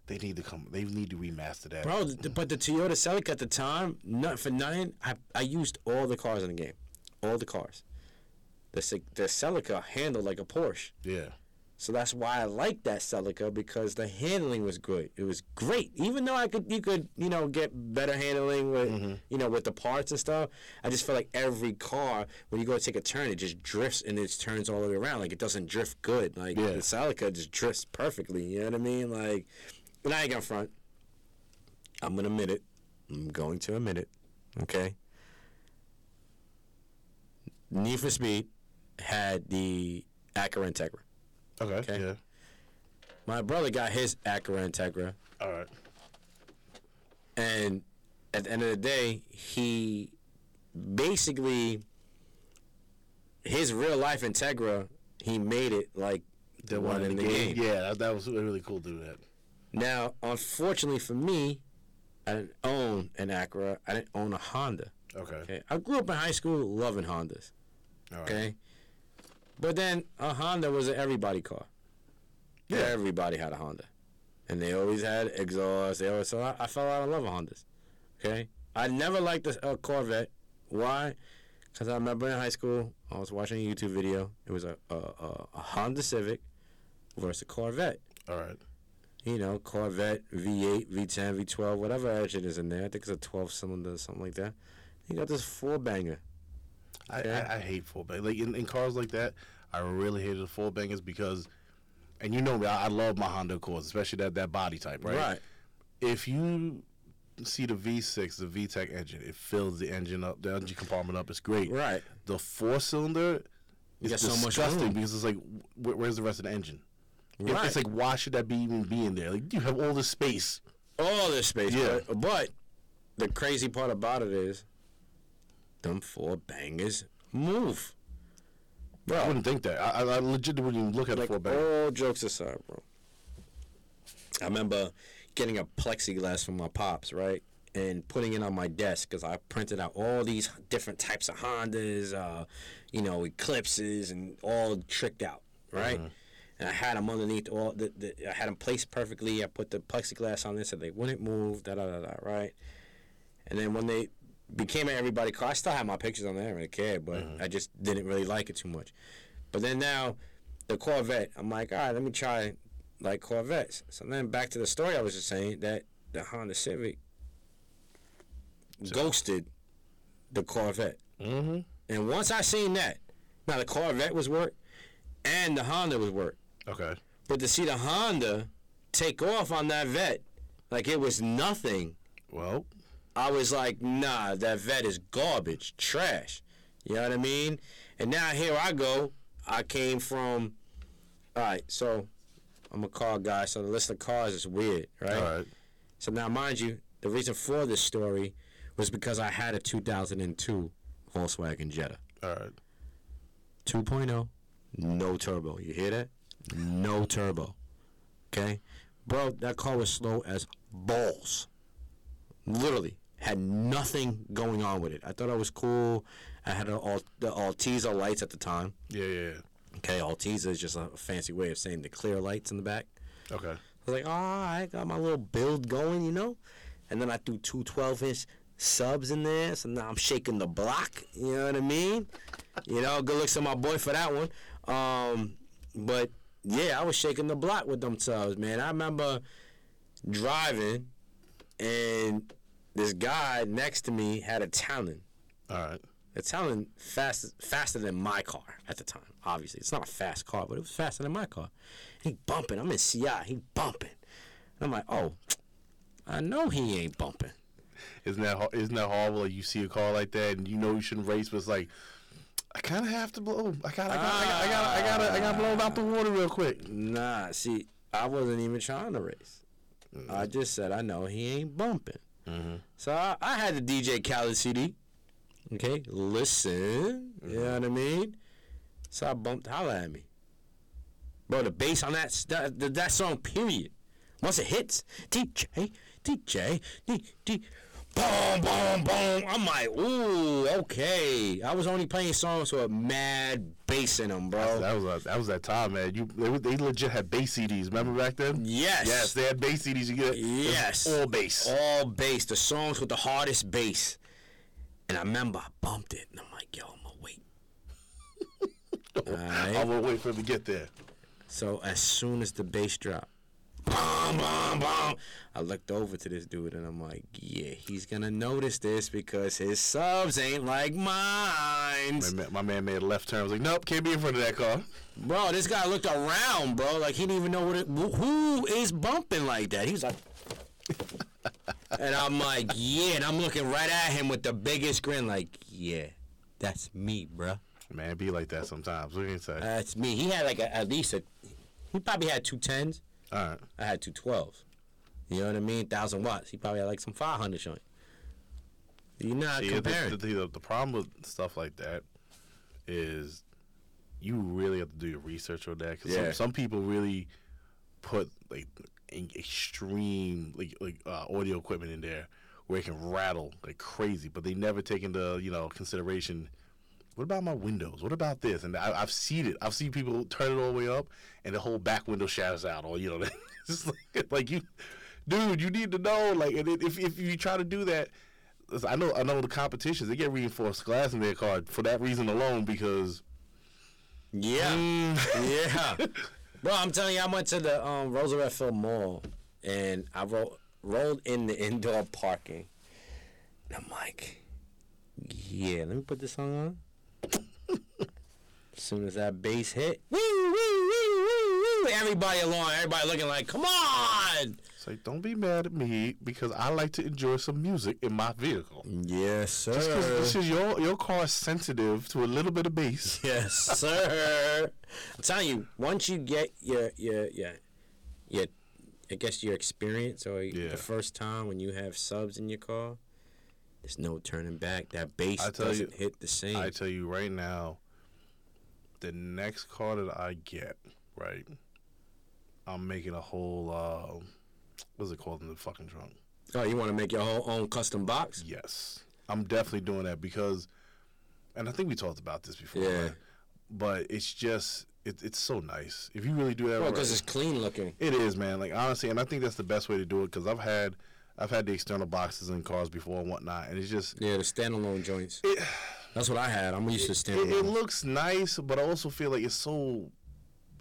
they need to come. They need to remaster that. bro. But the Toyota Celica at the time, not for nothing, I I used all the cars in the game, all the cars. The the Celica handled like a Porsche, Yeah. So that's why I liked that Celica because the handling was good. It was great, even though I could you could you know get better handling with Mm-hmm. you know with the parts and stuff. I just feel like every car when you go to take a turn, it just drifts and it turns all the way around. Like it doesn't drift good. Like Yeah. the Celica just drifts perfectly. You know what I mean? Like, and I ain't gonna front. I'm gonna admit it. I'm going to admit it. Okay. Need for Speed had the Acura Integra. Okay. Okay. Yeah. My brother got his Acura Integra, All right. and at the end of the day, he basically his real life Integra. He made it like the one in the game. Yeah, that, that was really cool to do that. Now, unfortunately for me, I didn't own an Acura. I didn't own a Honda. Okay. Okay, I grew up in high school loving Hondas. All right. Okay, but then a Honda was an everybody car. Yeah. everybody had a Honda, and they always had exhaust. They always so I, I fell out of love with Hondas. Okay, I never liked a, a Corvette. Why? Because I remember in high school I was watching a YouTube video. It was a a, a, a Honda Civic versus a Corvette. All right. You know, Corvette V8, V10, V12, whatever engine is in there. I think it's a 12 cylinder or something like that. You got this four banger. I, Yeah. I, I hate full bang. Like in, in cars like that, I really hated the full bangers because, and you know me, I, I love my Honda Accords, especially that that body type, right? Right. If you see the V6, the VTEC engine, it fills the engine up, the engine compartment up. It's great. Right. The four cylinder is got so much disgusting because it's like, wh- where's the rest of the engine? Right. It's like, why should that be even be in there? Like, you have all this space. all this space. Yeah. But, but the crazy part about it is, them four bangers move. Bro, I wouldn't think that. I, I legit wouldn't look at like four banger. all jokes aside, bro. I remember getting a plexiglass from my pops, right? And putting it on my desk because I printed out all these different types of Hondas, uh, you know, Eclipses, and all tricked out, right? And I had them underneath all the, the I had them placed perfectly. I put the plexiglass on this so they wouldn't move, da da da da, right? And then when they became an everybody car, I still had my pictures on there. I didn't really care, but I just didn't really like it too much. But then now, the Corvette, I'm like, all right, let me try like Corvettes. So then back to the story I was just saying that the Honda Civic ghosted the Corvette. Mm-hmm. And once I seen that, now the Corvette was work and the Honda was work. Okay. But to see the Honda take off on that vet like it was nothing, Well, I was like, nah, that vet is garbage, trash. You know what I mean? And now here I go. I came from. All right, so I'm a car guy, so the list of cars is weird, right? all right. So now, mind you, the reason for this story was because I had a 2002 Volkswagen Jetta. All right. 2.0, no turbo. You hear that? No turbo. Okay? Bro, that car was slow as balls. Literally. Had nothing going on with it. I thought I was cool. I had a, Al- the Altezza lights at the time. Yeah, yeah, Okay, Altezza is just a fancy way of saying the clear lights in the back. yeah. Okay. was like, oh, I got my little build going, you know. And then I threw two 12 inch subs in there, so now I'm shaking the block. You know what I mean? You know, good looks to my boy for that one. Um, but yeah, I was shaking the block with them subs, man. I remember driving, and this guy next to me had a Talon. All right. A Talon fast faster than my car at the time. Obviously, it's not a fast car, but it was faster than my car. He bumping. I'm in CI. He bumping. And I'm like, oh, I know he ain't bumping. Isn't that isn't that horrible? Like you see a car like that and you know you shouldn't race, but it's like I kind of have to blow. I got, I got, I got, I got, I got, I got to blow out the water real quick. Nah, see, I wasn't even trying to race. Mm. I just said I know he ain't bumping. Mm-hmm. So I, I had the DJ Khaled CD. Okay, listen. You know what I mean? So I bumped. Holla at me, bro. The bass on that that, that, song. Period. Once it hits, DJ, DJ, D, D, boom, boom, boom. I'm like, ooh, okay. I was only playing songs with mad bass in them, bro. That was a, that was that time, man. You they, they legit had bass CDs. Remember back then? Yes. Yes, they had bass CDs. You get Yes. all bass. All bass. The songs with the hardest bass. And I remember I bumped it, and I'm like, yo, I'm gonna wait. *laughs* I Alright. will wait for him to get there. So as soon as the bass dropped, I looked over to this dude, and I'm like, yeah, he's gonna notice this because his subs ain't like mine. My man, my man made a left turn. I was like, nope, can't be in front of that car. Bro, this guy looked around, bro. Like he didn't even know what it, who who is bumping like that. He was like, *laughs* and I'm like, yeah. And I'm looking right at him with the biggest grin, like, yeah, that's me, bro. Man, be like that sometimes. What can you say? That's me. He had like a, at least a, he probably had two tens. All right. I had two twelves. You know what I mean? Thousand watts. He probably had like some five hundred joint. You're not the, comparing. the, the, the problem with stuff like that is you really have to do your research on that. Cause Yeah. some, some people really put like in extreme like like uh, audio equipment in there where it can rattle like crazy, but they never take into you know consideration. What about my windows? What about this? And I, I've seen it. I've seen people turn it all the way up, and the whole back window shatters out. Or you know, *laughs* just like, *laughs* like you, dude, you need to know. Like, and if if you try to do that, I know I know the competitions they get reinforced glass in their car for that reason alone because Yeah, *laughs* yeah. Bro, I'm telling you, I went to the um, Roosevelt Field Mall and I ro- rolled in the indoor parking. And I'm like, yeah, let me put this song on. As soon as that bass hit, woo, woo, woo, woo, woo, everybody along, everybody looking like, come on. it's like don't be mad at me because I like to enjoy some music in my vehicle. Yes, Just 'cause this is your your car is sensitive to a little bit of bass. *laughs* Yes, sir. I'm telling you, once you get your your your your I guess your experience or Yeah. the first time when you have subs in your car, there's no turning back. That bass doesn't you- hit the same. I tell you right now, the next car that I get, right, I'm making a whole uh, what's it called in the fucking trunk? oh, you want to make your whole own custom box? Yes, I'm definitely doing that because, and I think we talked about this before. Yeah. right? But it's just it, it's so nice if you really do that. Well, right. because it's clean looking. It is, man. Like honestly, and I think that's the best way to do it because I've had I've had the external boxes in cars before and whatnot, and it's just Yeah, the standalone joints. it That's what I had. I'm used to it, it looks nice, but I also feel like it's so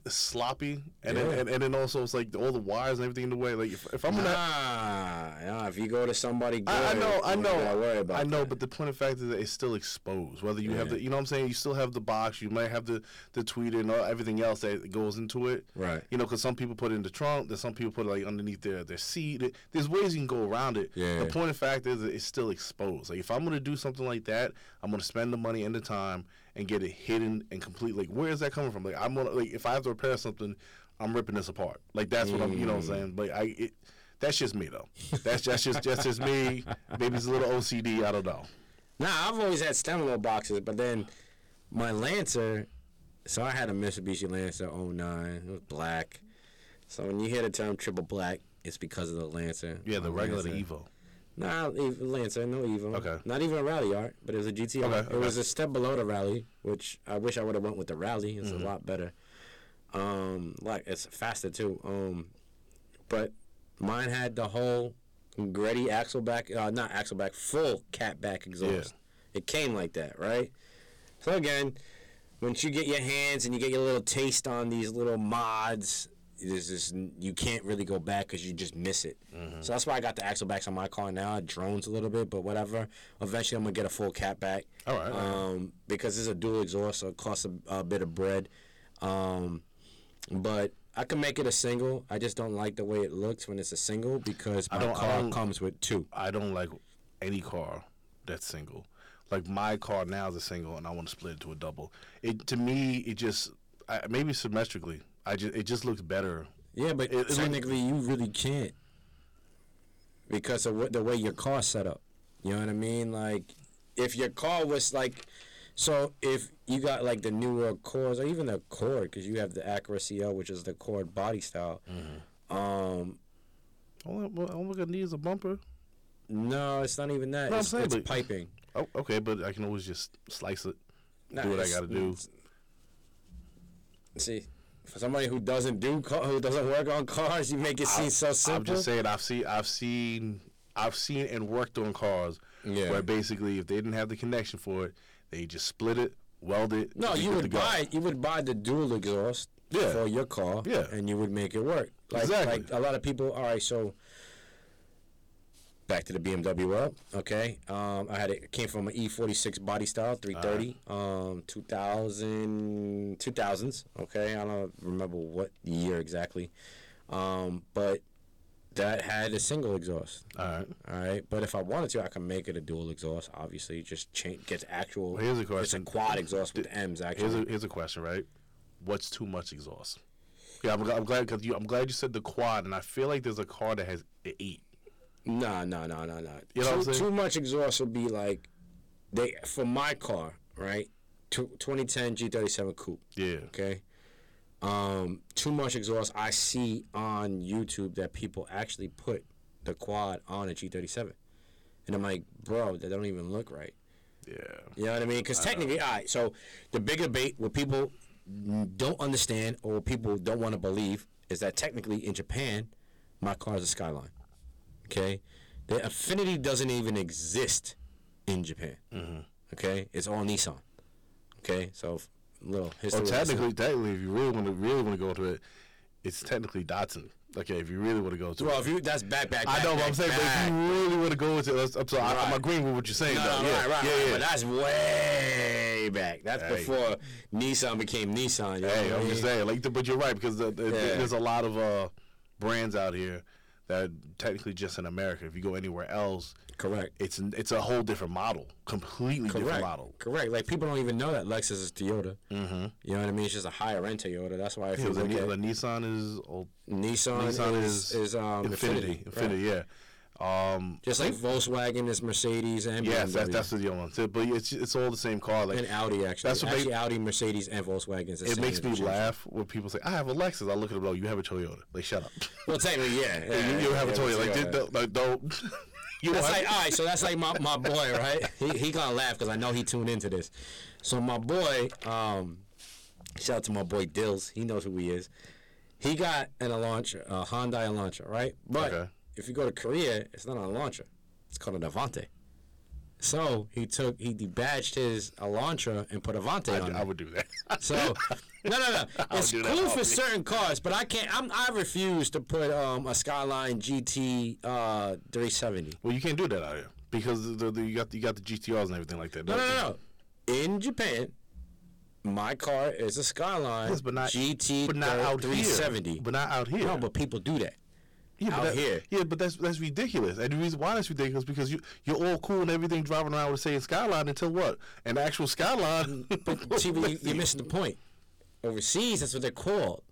sloppy, and Yeah. then, and, and then also it's like all the wires and everything in the way. Like if, if I'm gonna, Nah, nah, if you go to somebody good, I, I know, I know, gotta worry about I know, that. but the point of fact is that it's still exposed. Whether you have the, you know what I'm saying, you still have the box, you might have the the tweeter and all, everything else that goes into it. Right. You know, because some people put it in the trunk, then some people put it like underneath their their seat. There's ways you can go around it. Yeah. The point of fact is that it's still exposed. Like if I'm gonna do something like that, I'm gonna spend the money and the time and get it hidden and complete. Like where is that coming from? Like I'm gonna like if I have to repair something, I'm ripping this apart. Like that's what I'm. You know what I'm saying? But I. It, that's just me though. That's that's just that's just me. Maybe it's a little OCD. I don't know. Nah, I've always had Stemlo boxes, but then my Lancer, so I had a Mitsubishi Lancer 09. It was black. So when you hear the term triple black, it's because of the Lancer. Yeah, the regular Lancer. Evo. Nah, Lancer, no Evo. Okay. Not even a Ralliart, but it was a GTR. Okay, It was a step below the Rally, which I wish I would have went with the Rally. It's Mm-hmm. a lot better. Um, like it's faster too. Um, but mine had the whole Greddy axleback, uh, not axle back, full cat back exhaust. It came like that, right? So again, once you get your hands and you get your little taste on these little mods, there's this you can't really go back because you just miss it. So that's why I got the axle backs on my car now. It drones a little bit, but whatever. Eventually, I'm gonna get a full catback. back. All right. Um, because it's a dual exhaust, so it costs a, a bit of bread. Um, but I can make it a single. I just don't like the way it looks when it's a single because my car comes with two. I don't like any car that's single. Like my car now is a single, and I want to split it to a double. It to me, it just I, maybe symmetrically. I just it just looks better. Yeah, but It- it technically you really can't because of what, the way your car's set up. You know what I mean? Like, if your car was like, so if you got like the newer Accords or even the Accord, because you have the Acura CL, which is the Accord body style. Um, All, all all I'm gonna need is a bumper. no, it's not even that. No, I'm it's saying, it's but- piping. Oh, okay, but I can always just slice it. Nah, do what I gotta do. See, for somebody who doesn't do who doesn't work on cars, you make it seem so simple. I'm just saying I've seen I've seen I've seen and worked on cars Yeah. where basically if they didn't have the connection for it, they just split it, weld it. No, you would buy you would buy the dual exhaust Yeah. for your car, Yeah. and you would make it work. Like, Exactly. like a lot of people. All right, so back to the BMW up. Okay, um, I had it came from an E46 body style 330, um, 2000 2000s. Okay, I don't remember what year exactly, um, but that had a single exhaust. All right. All right, but if I wanted to, I can make it a dual exhaust. Obviously, just change gets actual. Well, here's a question. It's a quad exhaust with M's actually. Here's a here's a question, right? What's too much exhaust? Yeah, I'm, I'm glad because you I'm glad you said the quad, and I feel like there's a car that has an eight. No, no, no, no, no. You know too, too much exhaust would be like they for my car, right? Tw 2010 G37 coupe. Yeah. Okay. Um, too much exhaust. I see on YouTube that people actually put the quad on a G37, and I'm like, bro, that don't even look right. Yeah. You know what I mean? Because technically, all right. So the big debate, what people don't understand or people don't want to believe, is that technically in Japan, my car is a Skyline. Okay, the Infiniti doesn't even exist in Japan. Mm-hmm. Okay, it's all Nissan. Okay, so little history. Well, technically, technically, if you really want to really want to go into it, it's technically Datsun. Okay, if you really want to go to well, it. if you that's back, back. back I know what I'm saying, but if you really want to go into it, I'm, sorry, I, I'm agreeing with what you're saying. No, though. no, yeah, right, right, yeah, right. yeah. But that's way back. That's Hey. before Nissan became Nissan. You know Hey, I I'm just saying, like, but you're right because the, the, Yeah. there's a lot of uh, brands out here that technically just in America. If you go anywhere else, Correct. it's it's a whole different model, completely different Correct. model. Correct. Like people don't even know that Lexus is Toyota. Mm-hmm. You know what I mean? It's just a higher end Toyota. That's why Yeah, you the, look the Nissan is old, Nissan, Nissan is, is is um, Infiniti, Infiniti. Infiniti, right. yeah. Um, Just like Volkswagen is Mercedes and yes, BMW. that, that's the one. So, But it's it's all the same car. Like and Audi actually. That's what actually Audi, Mercedes, and Volkswagen it same makes me laugh when people say, "I have a Lexus." I look at them, like, "You have a Toyota." Like, shut up. *laughs* Well, technically, yeah. yeah *laughs* you, you have a Toyota. Like, yeah. did- don't- like, don't. *laughs* you That's like, all right, so that's like my, my boy, right? He, he gonna laugh because I know he tuned into this. So my boy, um, shout out to my boy Dills. He knows who he is. He got an Elantra, a Hyundai Elantra, right? But Okay. If you go to Korea, it's not an Elantra. It's called an Avante. So he took, he debadged his Elantra and put Avante on I, I it. would do that. So, *laughs* no, no, no. It's cool for certain cars, but I can't. I'm, I refuse to put um, a Skyline GT uh, 370. well, you can't do that out here because the, the, you got you got the GTRs and everything like that. No, no, no, no. In Japan, my car is a Skyline Yes, but not GT but not out 370. here. But not out here. no, but people do that. Yeah, but out that- here. Yeah, but that's that's ridiculous. And the reason why that's ridiculous is because you you're all cool and everything driving around with saying Skyline until what? An actual Skyline. But see, but *laughs* you, you're missing the point. Overseas, that's what they're called.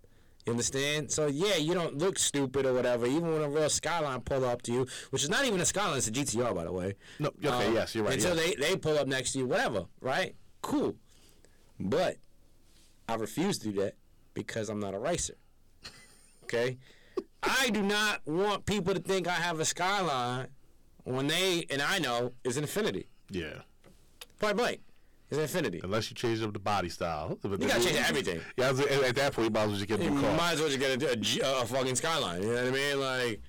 You understand? So yeah, you don't look stupid or whatever. Even when a real Skyline pull up to you, which is not even a Skyline, it's a GTR, by the way. No, okay, um, yes, you're right, Until yes. they they pull up next to you, whatever, right? Cool. But I refuse to do that because I'm not a racer. Okay? I do not want people to think I have a Skyline when they and I know is an Infiniti. yeah. Point blank. It's Infiniti. Unless you change up the body style. You gotta change everything. Yeah, at at that point, you might as well just get a new car. might as well just get a, a a fucking Skyline. You know what I mean? Like,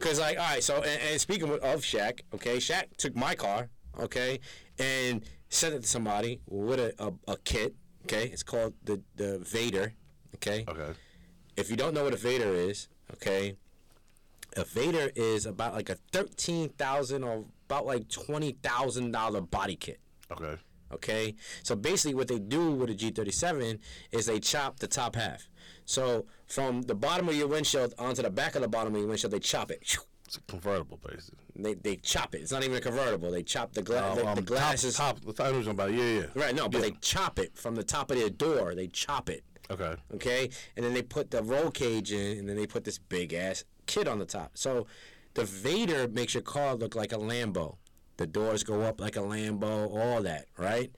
cause like, all right. So, and, and speaking of Shaq, okay, Shaq took my car, okay, and sent it to somebody with a, a, a kit. Okay, it's called the the Vader. Okay, Okay. if you don't know what a Vader is, okay, a Vader is about like a thirteen thousand or about like twenty thousand dollar body kit. Okay. Okay, so basically, what they do with a G37 is they chop the top half. So from the bottom of your windshield onto the back of the bottom of your windshield, they chop it. It's a convertible, basically. They, they chop it. It's not even a convertible. They chop the, gla- the, Um, the glass is top, top, the time about yeah, yeah. right. No, but Yeah. they chop it from the top of their door. They chop it. Okay. Okay, and then they put the roll cage in, and then they put this big ass kit on the top. So the Vader makes your car look like a Lambo. The doors go up like a Lambo, all that, right?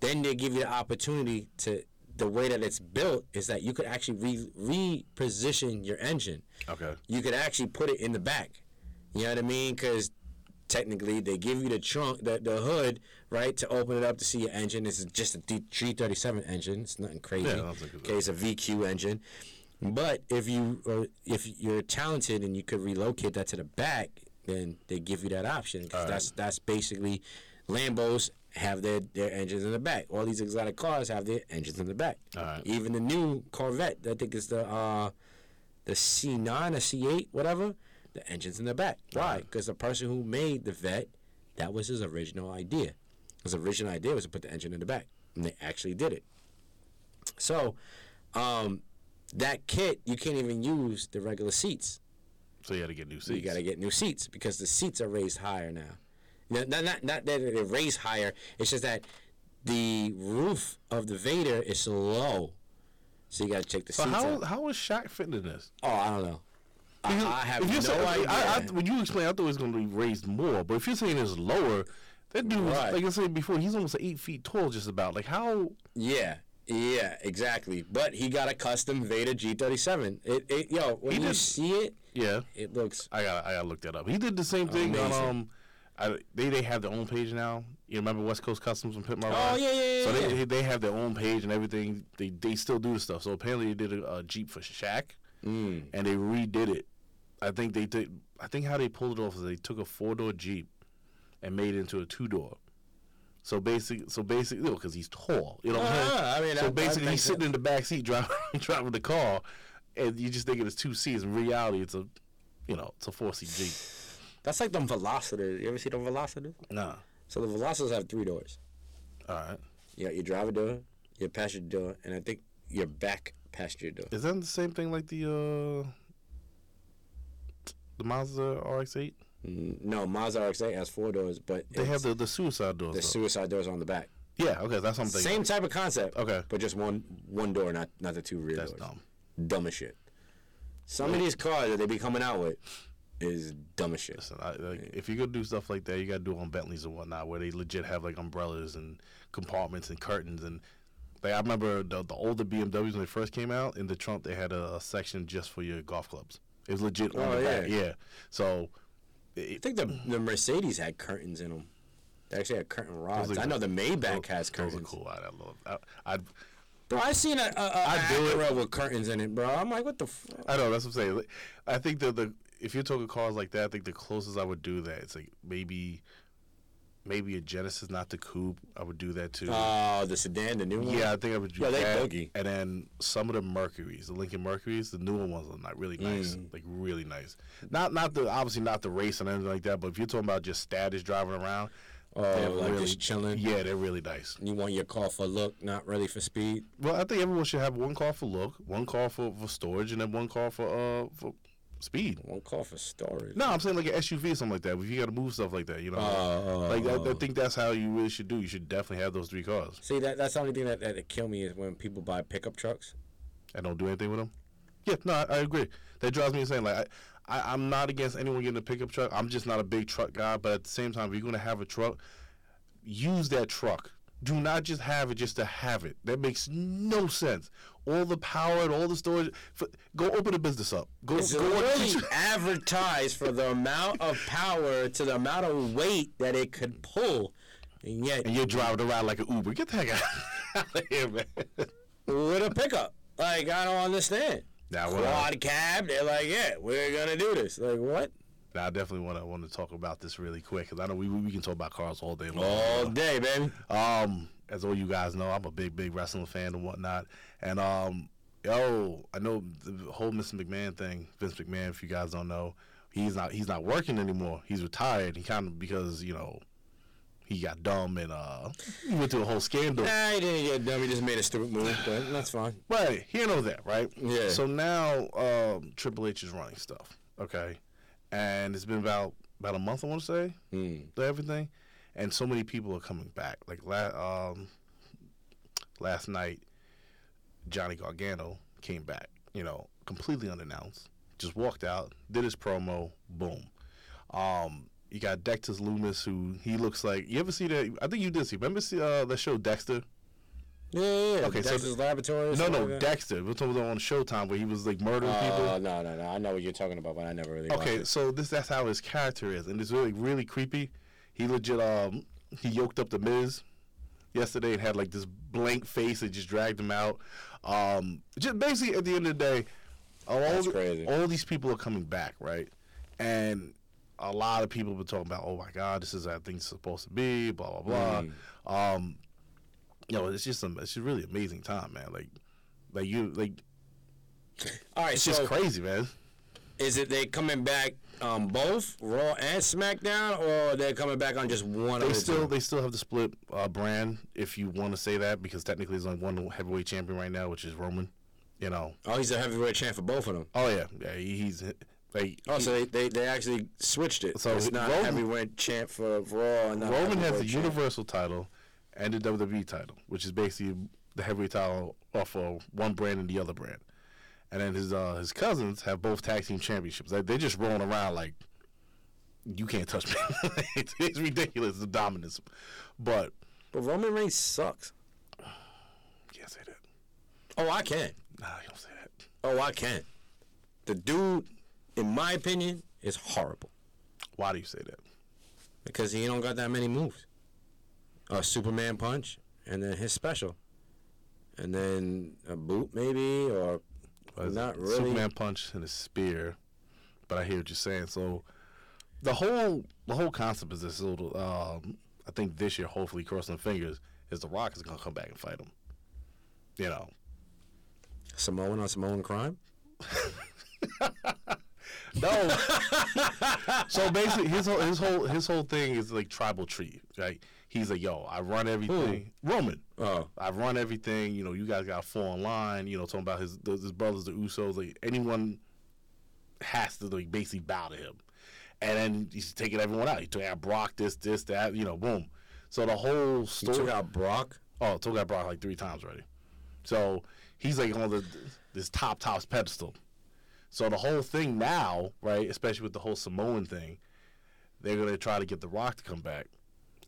Then they give you the opportunity to. The way that it's built is that you could actually re reposition your engine. Okay. You could actually put it in the back. You know what I mean? Because technically they give you the trunk, the, the hood, right, to open it up to see your engine. This is just a D- G37 engine. It's nothing crazy. Yeah, okay, it's a VQ engine. But if you uh, if you're talented and you could relocate that to the back, then they give you that option. 'cause Alright. that's that's basically Lambos have their, their engines in the back. All these exotic cars have their engines in the back. Even the new Corvette, I think it's the uh, the C9 or C8, whatever, the engine's in the back. Why? Because the person who made the vet, that was his original idea. His original idea was to put the engine in the back, and they actually did it. So, um, that kit you can't even use the regular seats. So you got to get new seats. You got to get new seats because the seats are raised higher now. Not, not, not, not that they're raised higher. It's just that the roof of the Vader is low, so you got to check the So seats. how out. how is Shaq fitting in this? Oh, I don't know. I, I have no saying- idea. I, I, when you explain, I thought it was going to be raised more. But if you're saying it's lower, that dude, was, like I said before, he's almost eight feet tall, just about. Like how? yeah, yeah, exactly. But he got a custom Vader G37. It, it yo, when He you did- see it, Yeah, it looks. I got I got to look that up. He did the same thing on um. I, they they have their own page now. You remember West Coast Customs and Pit My Oh yeah, yeah, yeah. So yeah. they they have their own page and everything. They they still do the stuff. So apparently they did a, a Jeep for Shaq, Mm. and they redid it. I think they did. I think how they pulled it off is they took a four door Jeep and made it into a two door. So basically, so basically, because he's tall, you know. Ah, I mean, so that basically, he's makes sitting in the back seat driving *laughs* driving the car, and you just think it's two seats. In reality, it's a, you know, it's a four seat Jeep. That's like them Velosters. You ever see them Velosters? Nah. So the Velosters have three doors. All right. You got your driver door, your passenger door, and I think your back passenger door. Is that the same thing like the uh the Mazda RX-8? Mm, No, Mazda RX-8 has four doors, but They have the the suicide doors. the though. suicide doors on the back. yeah. Okay, that's something. Same type of concept. Okay. But just one one door, not not the two rear That's doors. dumb. Dumb as shit. Some of these cars that they be coming out with is dumb as shit. Listen, I, like, if you're gonna do stuff like that, you gotta do it on Bentleys and whatnot, where they legit have like umbrellas and compartments and curtains and. Like I remember the the older BMWs when they first came out in the trunk, they had a, a section just for your golf clubs. It was legit on Oh, the yeah. back. Yeah. So. I think the the Mercedes had curtains in them. They actually had curtain rods. Are I know the Maybach those- has Those are curtains. cool. I, I love. I, I'd, Bro, I seen a, a, a I'd do it. With curtains in it, bro. I'm like, what the fuck? I know that's what I'm saying. I think that the if you're talking cars like that, I think the closest I would do that it's like maybe maybe a Genesis, not the coupe. I would do that too. Oh, the sedan, the new one. yeah, I think I would do Yeah, that. boogie. And then some of the Mercuries, the Lincoln Mercuries, the newer ones are not really nice, Mm. like really nice. Not not the obviously not the race and anything like that, but if you're talking about just status driving around, Oh, they're like really just chilling. Yeah, they're really nice. You want your car for look, not really for speed. Well, I think everyone should have one car for look, one car for, for storage, and then one car for uh for speed. One car for storage. No, I'm saying like an SUV or something like that. If you got to move stuff like that, you know, Oh, like I, I oh. think that's how you really should do. You should definitely have those three cars See, that that's the only thing that, that, kill me is when people buy pickup trucks. and don't do anything with them. Yeah, no, I, I agree. That drives me insane. Like I, I, I'm not against anyone getting a pickup truck. I'm just not a big truck guy. But at the same time, if you're gonna have a truck, use that truck. Do not just have it just to have it. That makes no sense. All the power and all the storage. For, go open a business up. Go, It's go *laughs* advertised for the amount of power to the amount of weight that it could pull. And yet, and you're driving around like an Uber. Get the heck out *laughs* of here, man. with a pickup. Like, I don't understand. Now, what I, Quad cab, they're like, yeah, we're going to do this. Like, what? now, I definitely want to want to talk about this really quick because I know we we can talk about cars all day long. All day, baby. Um, as all you guys know, I'm a big, big wrestling fan and whatnot. And um, yo, I know the whole Mr. McMahon thing. Vince McMahon, if you guys don't know, he's not he's not working anymore. He's retired. He kind of because you know he got dumb and uh he went through a whole scandal. Nah, he didn't get dumb. He just made a stupid move, but that's fine. Right, he know that, right? Yeah. So now um, Triple H is running stuff, okay, and it's been about about a month, I want to say, to everything, and so many people are coming back. Like la- um, last night, Johnny Gargano came back, you know, completely unannounced, just walked out, did his promo, boom. Um, you got Dexter Lumis, who he looks like. You ever see that? I think you did see. Remember see, uh, the show Dexter? Yeah, yeah, yeah. Okay, so Dexter's Laboratory. or No, no, like? Dexter. We're talking about on Showtime where he was like murdering Uh, people. no, no, no. I know what you're talking about, but I never really. watched Okay, so this that's how his character is, and it's really really creepy. He legit um he yoked up the Miz yesterday and had like this blank face and just dragged him out. Um, just basically at the end of the day, all the- crazy. all these people are coming back, right? And a lot of people have been talking about, oh my god, this is how things supposed to be, blah blah blah. Um, you know, it's just some, it's just really amazing time, man. Like, like you, like All right, it's so just crazy, man. is it they coming back um, both Raw and SmackDown, or they're coming back on just one They of the still two? they still have the split uh, brand if you want to say that because technically there's only one heavyweight champion right now, which is Roman. You know. Oh, he's a heavyweight champ for both of them. Oh yeah, yeah. he- He's like Oh, so they, they, they actually switched it. So it's not Roman- heavyweight champ for Raw and not Roman has the champ. Universal title and the WWE title, which is basically the heavyweight title off of one brand and the other brand. And then his uh, his cousins have both tag team championships. Like, they're just rolling around like you can't touch me. *laughs* it's, it's ridiculous the dominance, but But Roman Reigns sucks. can't say that. Oh, I can. Nah, you don't say that. Oh, I can. The dude, in my opinion, is horrible Why do you say that? because he don't got that many moves. A Superman punch, and then his special, and then a boot maybe, or not really. Superman punch and a spear. But I hear what you're saying. So the whole the whole concept is this little. Um, I think this year, hopefully, crossing fingers, is the Rock is gonna come back and fight him. You know. Samoan on Samoan crime. *laughs* No. *laughs* so basically, his whole his whole his whole thing is like tribal tree, right? He's like, yo, I run everything. Roman. Uh, oh, I run everything. You know, you guys got to online. You know, talking about his his brothers, the Usos. Like anyone has to like basically bow to him, and then he's taking everyone out. He took out Brock, this, this, that. You know, boom. So the whole he story. took out Brock. Oh, took out Brock like three times already. So he's like on the this top tops pedestal. So the whole thing now, right, especially with the whole Samoan thing, they're gonna try to get the Rock to come back,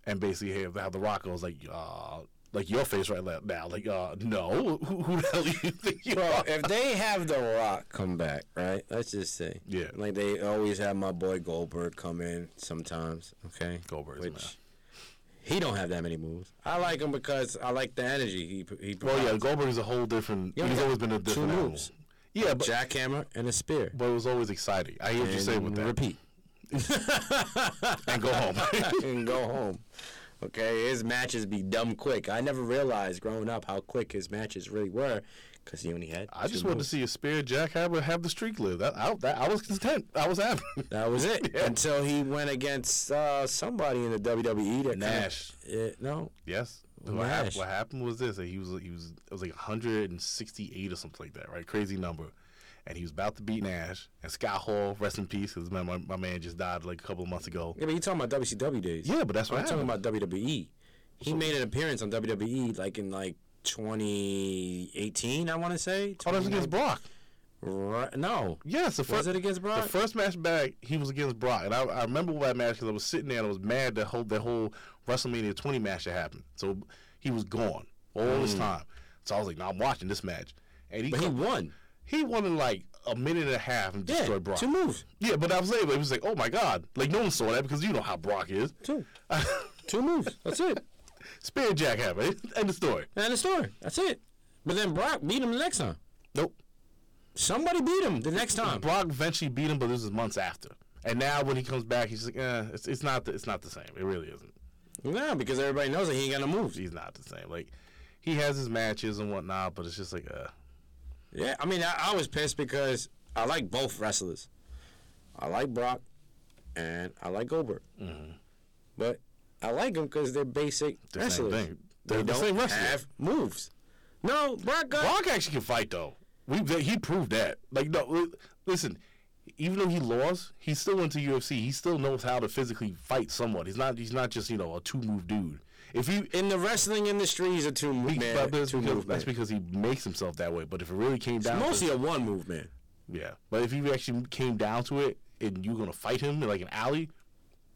and basically have, have the Rock goes like, uh, like your face right now, like, uh, no, who, who the hell do you think you are? if they *laughs* have The Rock come back, right? Let's just say, Yeah. like they always have my boy Goldberg come in sometimes. Okay, Goldberg's a man. he don't have that many moves. I like him because I like the energy he he. Well, yeah, provides. Goldberg is a whole different. Yeah, he's yeah. always been a Two different animal. moves. Yeah, but jackhammer and a spear. but it was always exciting. I hear what you say with that. Repeat *laughs* And go home. *laughs* and go home. Okay, his matches be dumb quick. I never realized growing up how quick his matches really were, because he only had. I just wanted to see a spear jackhammer have the streak live. That I, that, I was content. I was happy. *laughs* That was it Yeah. until he went against uh, somebody in the WWE. That Nash. No, Yes. Nash. What happened, what happened was this: that he was he was it was like 168 or something like that, right? Crazy number. And he was about to beat Nash. And Scott Hall, rest in peace, because my, my, my man just died like a couple of months ago. yeah, but you talking about WCW days? Yeah, but that's what I'm talking about WWE. He made an appearance on WWE like in like 2018, I want to say. Oh, that was against Brock. Right, no, Yes, the was first it against Brock? the first match back, he was against Brock, and I, I remember that match because I was sitting there and I was mad that whole that whole WrestleMania 20 match that happened. So he was gone all this time. So I was like, "No, I'm watching this match." And he Mm. but he won. He won in like a minute and a half and Yeah, destroyed Brock. two moves. Yeah, but I was able. It was like, oh my god, like no one saw that because you know how Brock is. Two. *laughs* Two moves. That's it. Spear jackhammer. *laughs* End the story. End the story. That's it. But then Brock beat him the next time. Nope. Somebody beat him the next time. Brock eventually beat him, but this is months after. And now when he comes back, he's like, eh, it's, it's not the, it's not the same. It really isn't. No, because everybody knows that he ain't got no moves. He's not the same. Like he has his matches and whatnot, but it's just like uh Yeah, I mean, I, I was pissed because I like both wrestlers. I like Brock, and I like Goldberg. Mm-hmm. But I like them because they're basic the same wrestlers. thing. They They're the don't wrestler. have moves. No, Brock got. Brock actually can fight though. We he proved that. Like no, listen. Even though he lost, he still went to UFC. He still knows how to physically fight someone. He's not. He's not just you know a two move dude. If you in the wrestling industry, he's a two move man. but that's, two because, that's because he makes himself that way. But if it really came down to It's down, mostly to, a one move man. yeah. But if you actually came down to it, and you're gonna fight him in like an alley,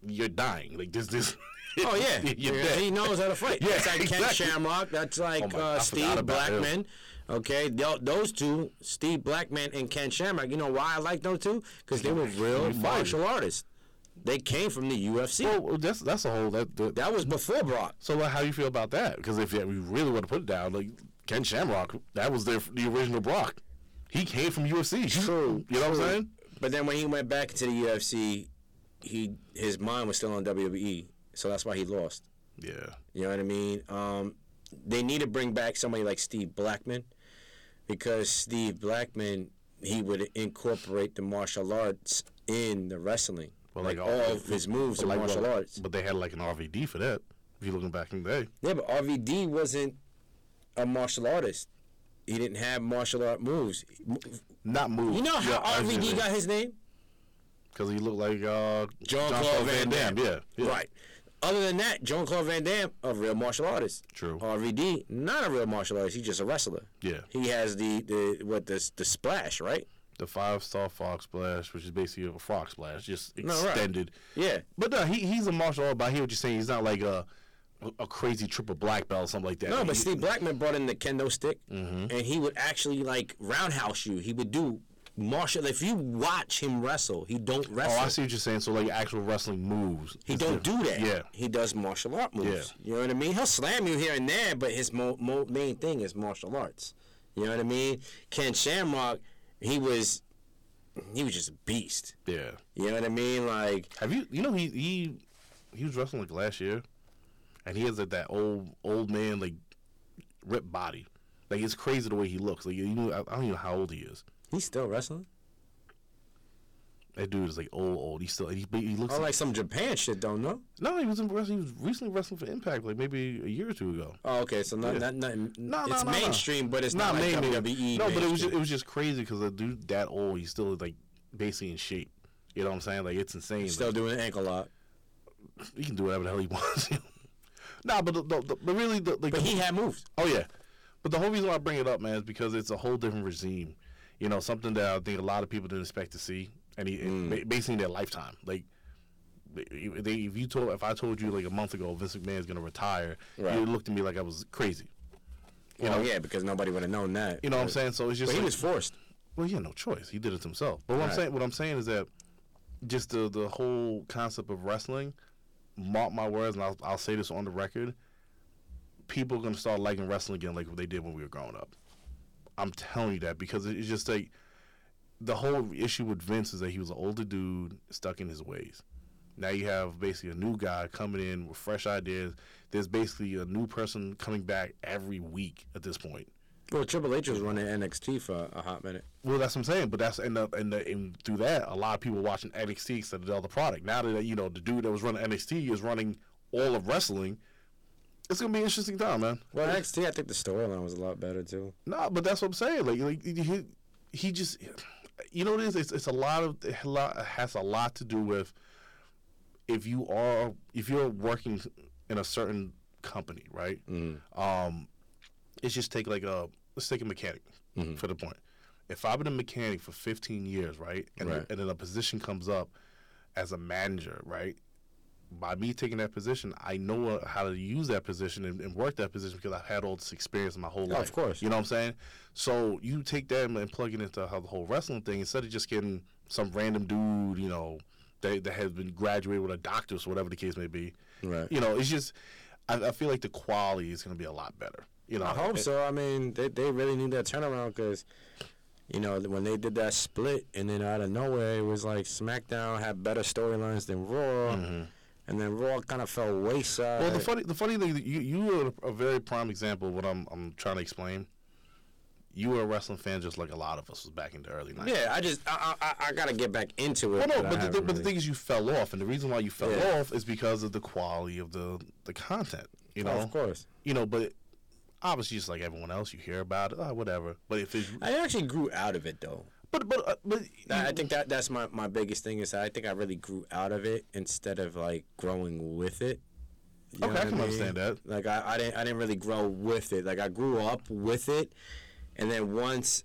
you're dying. Like this, this. Oh yeah, *laughs* you're Yeah, dead. he knows how to fight. *laughs* Yeah, that's like Ken. Shamrock. That's like Oh uh, Steve about him. Blackman. Okay, those two, Steve Blackman and Ken Shamrock. You know why I like those two? Because they were real martial artists. They came from the UFC. Well, that's that's a whole that. that that was before Brock. So like, how you feel about that? Because if yeah, we really want to put it down, like Ken Shamrock, that was their the original Brock. He came from UFC. True, You know what I'm saying? But then when he went back into the UFC, he his mind was still on WWE, so that's why he lost. Yeah. You know what I mean? Um, they need to bring back somebody like Steve Blackman because Steve Blackman he would incorporate the martial arts in the wrestling. But like, like all of his moves are like, martial well, arts. But they had like an RVD for that. If you're looking back in the day. Yeah, but RVD wasn't a martial artist. He didn't have martial art moves. Not moves. You know how RVD got his name? Because he looked like uh, Jean-Claude Van Damme. Yeah, yeah. Right. Other than that, John Claude Van Damme, a real martial artist. True. RVD, not a real martial artist. He's just a wrestler. Yeah. He has the, the what the the splash, right? The five star Frog Splash, which is basically a frog splash, just No, right. extended. Yeah. But no, he he's a martial art. But I hear what you're saying. He's not like a a crazy triple black belt or something like that. No, but he- Steve Blackman brought in the kendo stick, Mm-hmm. and he would actually like roundhouse you. He would do martial. If you watch him wrestle, he don't wrestle. Oh, I see what you're saying. So like actual wrestling moves. He don't do that. Yeah. He does martial art moves. Yeah. You know what I mean? He'll slam you here and there, but his mo- mo- main thing is martial arts. You know what I mean? Ken Shamrock, he was he was just a beast. Yeah. You know what I mean? Like Have you? You know he he he was wrestling like last year, and he has like that old old man like ripped body. Like it's crazy the way he looks. Like you know, I, I don't even know how old he is. he's still wrestling. That dude is like old old. He still he, he looks Oh, like, like some Japan shit, don't know. no. He was in wrestling. He was recently wrestling for Impact like maybe a year or two ago. Oh, okay. So not Yeah. not, not No, no, it's no, no. mainstream, but it's not, like main- WWE. No, but it was just, it was just crazy because the dude that old, he's still like basically in shape. You know what I'm saying? Like it's insane. He's still Like, doing ankle lock. he can do whatever the hell he *laughs* wants. nah, but the, the, the, but really the, like But he had moves. Oh yeah, but the whole reason why I bring it up, man, is because it's a whole different regime. You know, something that I think a lot of people didn't expect to see, and he, mm. ba- basically in their lifetime. Like, they, they, if you told, if I told you like a month ago Vince McMahon is gonna retire, Right. you looked at me like I was crazy. You oh, know, yeah, because nobody would have known that. You know what I'm saying? So it's just But he was forced. well, he had no choice. He did it himself. But what I'm saying, what I'm saying is that just the the whole concept of wrestling. Mark my words, and I'll, I'll say this on the record. People are gonna start liking wrestling again, like what they did when we were growing up. I'm telling you that because it's just like the whole issue with Vince is that he was an older dude stuck in his ways. Now you have basically a new guy coming in with fresh ideas. There's basically a new person coming back every week at this point. Well, Triple H was running NXT for a hot minute. Well, that's what I'm saying. But that's and the, and, the, and through that, a lot of people watching NXT instead of the other product. Now that you know the dude that was running NXT is running all of wrestling, it's gonna be an interesting time, man. Well, NXT, I think the storyline was a lot better too. No, but that's what I'm saying. Like, like he, he just, you know, what it is. It's, it's a lot of it has a lot to do with if you are if you're working in a certain company, right? Um, it's just take like a let's take a mechanic for the point. If I've been a mechanic for 15 years, right, and, Right. and then a position comes up as a manager, right? By me taking that position, I know how to use that position and, and work that position because I've had all this experience in my whole Yeah, life. of course. You know what I'm saying? So you take that and plug it into how the whole wrestling thing instead of just getting some random dude, you know, that, that has been graduated with a doctorate or whatever the case may be. Right. You know, it's just I, I feel like the quality is going to be a lot better. You know, I hope It- so. I mean, they they really need that turnaround because, you know, when they did that split and then out of nowhere it was like SmackDown had better storylines than Raw, mm-hmm. And then Raw kind of fell wayside. Well, the funny the funny thing you you are a very prime example of what I'm I'm trying to explain. You were a wrestling fan just like a lot of us was back in the early 90s. yeah, I just I I, I got to get back into it. Well, no, I but the, thing- but the thing is, you fell off, and the reason why you fell Yeah. off is because of the quality of the the content. You know, Oh, of course. you know, but obviously, just like everyone else, you hear about it, oh, whatever. But if it's, I actually grew out of it though. But but uh, but I think that that's my, my biggest thing is I think I really grew out of it instead of like growing with it. You Okay, I can mean? understand that. Like I, I didn't I didn't really grow with it. Like I grew up with it, and then once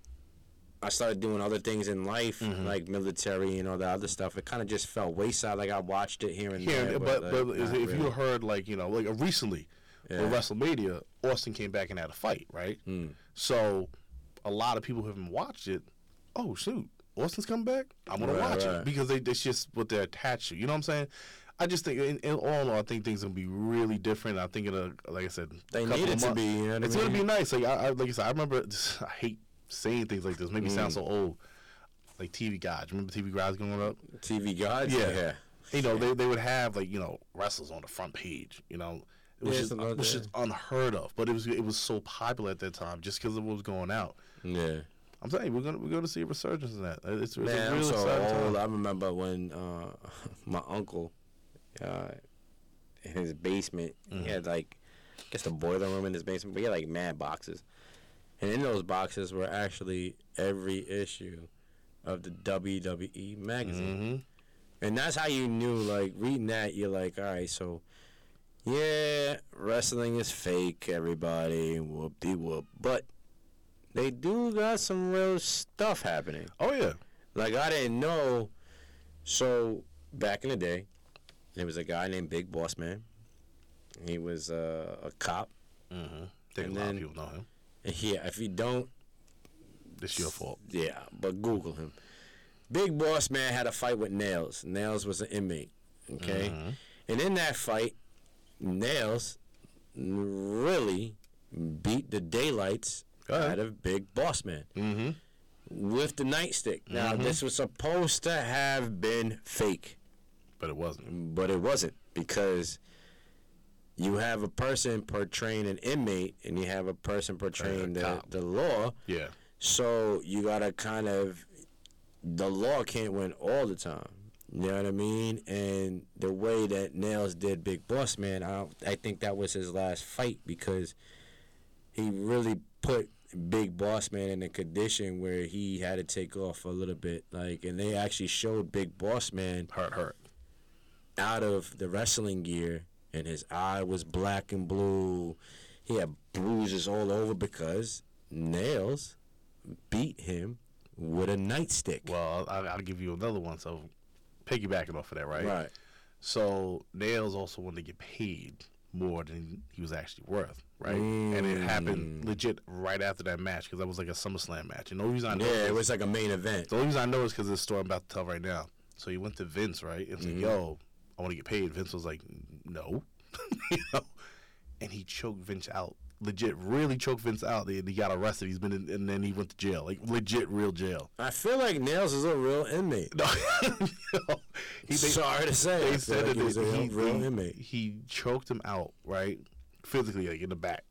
I started doing other things in life, Mm-hmm. like military and all that other stuff, it kind of just fell wayside. Like I watched it here and here, there, but like, but is- not if you heard like you know like recently Yeah. with WrestleMania, Austin came back and had a fight, right? Mm. So a lot of people who haven't watched it. Oh shoot, Austin's coming back. I'm gonna Right, watch right. it because they it's just what they're attached to. You know what I'm saying? I just think, in, in all in all, I think things gonna be really different. I think in a like I said, They need it to be, you know I it's gonna be nice. Like I, I like I said, I remember. *laughs* I hate saying things like this. Make me sound Mm. so old. Like TV Guides. Remember TV Guides going up? TV gods, Yeah. yeah. you know, they, they would have like you know wrestlers on the front page. You know, it was Yeah, just something it like was that. just unheard of. But it was it was so popular at that time just because of what was going out. yeah. I'm saying we're gonna we're gonna see a resurgence in that. It's, it's Man, a I'm real so old. time. I remember when uh, *laughs* my uncle, uh, in his basement, Mm-hmm. he had like, I guess the boiler room in his basement, but he had like mad boxes, and in those boxes were actually every issue of the WWE magazine, Mhm. and that's how you knew. Like reading that, you're like, all right, so. Yeah, wrestling is fake, everybody. Whoop de whoop. But they do got some real stuff happening. Oh yeah, Like I didn't know. So back in the day, there was a guy named Big Boss Man. He was uh, a cop. mm-hmm. think And a lot then- of people know him. Yeah, if you don't, It's your fault. yeah, but Google him. Big Boss Man had a fight with Nails. Nails was an inmate. Okay, Mhm. and in that fight, Nails really beat the daylights. Out of Big Boss Man. Mm-hmm. with the nightstick. Now, Mhm. this was supposed to have been fake, But it wasn't. but it wasn't because you have a person portraying an inmate and you have a person portraying the, the law. Yeah. So you gotta kind of the law can't win all the time. You know what I mean? And the way that Nails did Big Boss Man, I don't, I think that was his last fight because he really put Big Boss Man in a condition where he had to take off a little bit. Like, and they actually showed Big Boss Man Hurt, hurt. out of the wrestling gear, and his eye was black and blue. He had bruises all over because Nails beat him with a nightstick. Well, I'll, I'll give you another one. So, piggybacking off of that, right? Right. So Nails also wanted to get paid more than he was actually worth, right? And it happened Mm. legit right after that match because that was like a SummerSlam match. And the only reason I know Yeah, it was like a main event. the only reason I know is because of the story I'm about to tell right now. So he went to Vince, right? And was Mhm. like, "Yo, I want to get paid." Vince was like, "No," *laughs* you know, and he choked Vince out. Legit, really choked Vince out. And he got arrested. He's been in, and then he went to jail, like legit, real jail. I feel like Nails is a real inmate. No, *laughs* he, they, Sorry to say, they said like that he he, real he- inmate. he choked him out, right, physically, like in the back,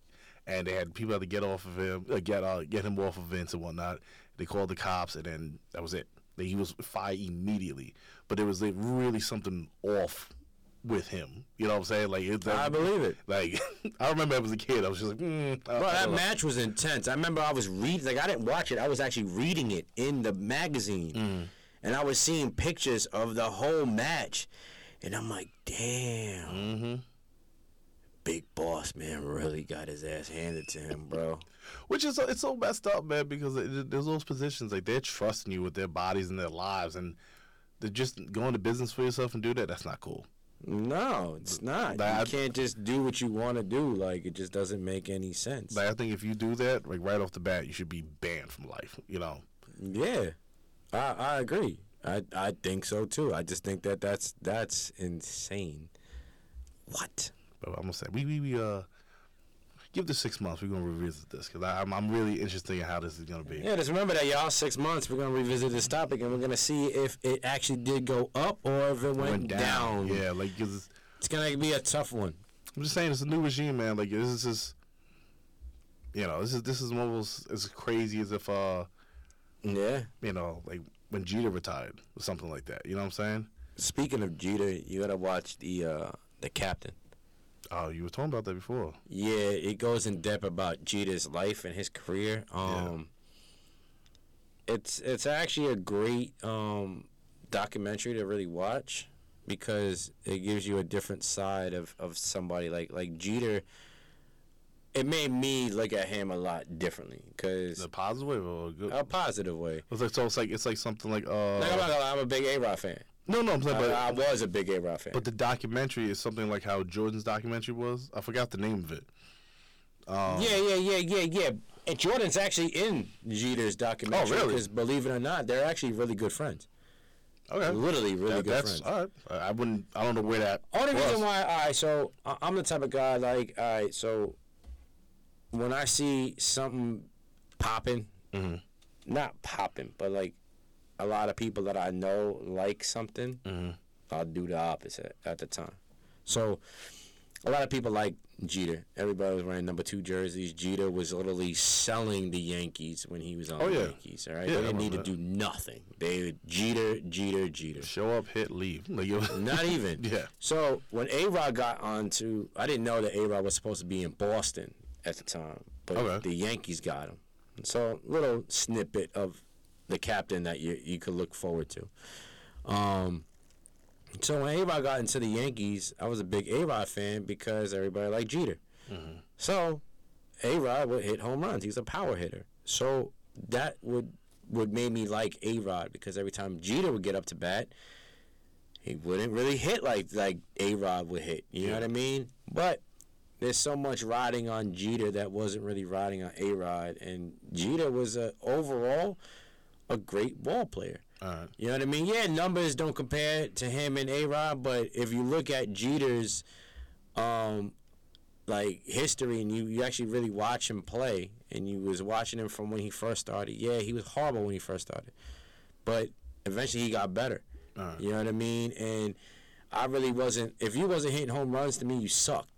and they had people had to get off of him, uh, get uh, get him off of Vince and whatnot. They called the cops, and then that was it. He was fired immediately, but there was like, really something off with him. You know what I'm saying? Like, it, I believe it. Like, *laughs* I remember as a kid, I was just like, mm, Bro, that know. match was intense. I remember I was reading, like, I didn't watch it. I was actually reading it in the magazine. Mm. And I was seeing pictures of the whole match. And I'm like, damn. Mhm. Big Boss Man really got his ass handed to him, bro. *laughs* Which is it's so messed up, man, because it, there's those positions like they're trusting you with their bodies and their lives, and they're just going to business for yourself and do that. That's not cool. No, it's not. I- You can't just do what you want to do. Like, it just doesn't make any sense. Like I think if you do that, like right off the bat, you should be banned from life. You know. Yeah, I I agree. I I think so too. I just think that that's that's insane. What? But I'm gonna say we we, we uh give this six months. We're gonna revisit this because I'm I'm really interested in how this is gonna be. Yeah, just remember that y'all. Six months, we're gonna revisit this topic, and we're gonna see if it actually did go up or if it went, down. Yeah, like 'cause it's, It's gonna be a tough one. I'm just saying it's a new regime, man. Like this is just, you know, this is this is almost as crazy as if uh Yeah. you know like when Jeter retired or something like that. You know what I'm saying? Speaking of Jeter, you gotta watch the uh, the captain. Oh, you were talking about that before. Yeah, it goes in depth about Jeter's life and his career. Um, it's it's actually a great um, documentary to really watch because it gives you a different side of, of somebody like like Jeter. It made me look at him a lot differently because The positive way or good? a positive way. It's like so. It's like it's like something like uh. Like I'm, not gonna lie, I'm a big A Rod fan. No, no, I'm saying, but I, I was a big A Rod fan. but the documentary is something like how Jordan's documentary was. I forgot the name of it. Um, Yeah, yeah, yeah, yeah, yeah. And Jordan's actually in Jeter's documentary. Oh, really? Because believe it or not, they're actually really good friends. Okay. Literally, really That- good that's friends. all right. I I wouldn't. I don't know where that. Only was. reason why, all right, so I- I'm the type of guy like, all right, so when I see something popping, Mhm. not popping, but like a lot of people that I know like something, Mhm. I'll do the opposite at the time. So a lot of people like Jeter. Everybody was wearing number two jerseys. Jeter was literally selling the Yankees when he was on Oh, the yeah. Yankees. All right, Yeah, they didn't need to do nothing. They Jeter, Jeter, Jeter. Show up, hit, leave. *laughs* Like, Not even. *laughs* Yeah. So when A Rod got onto, I didn't know that A Rod was supposed to be in Boston at the time, but Okay. the Yankees got him. So little snippet of the captain that you you could look forward to. Um, so when A Rod got into the Yankees, I was a big A Rod fan because everybody liked Jeter. Mm-hmm. So A Rod would hit home runs. He's a power hitter. So that would would made me like A Rod because every time Jeter would get up to bat, he wouldn't really hit like like A Rod would hit. You know what I mean? But there's so much riding on Jeter that wasn't really riding on A Rod, and Jeter was a overall a great ball player. right. You know what I mean? Yeah, numbers don't compare to him and A Rod, but if you look at Jeter's um like history and you, you actually really watch him play and you was watching him from when he first started, yeah, he was horrible when he first started. But eventually he got better. Right. You know what I mean? And I really wasn't if you wasn't hitting home runs to me, you sucked.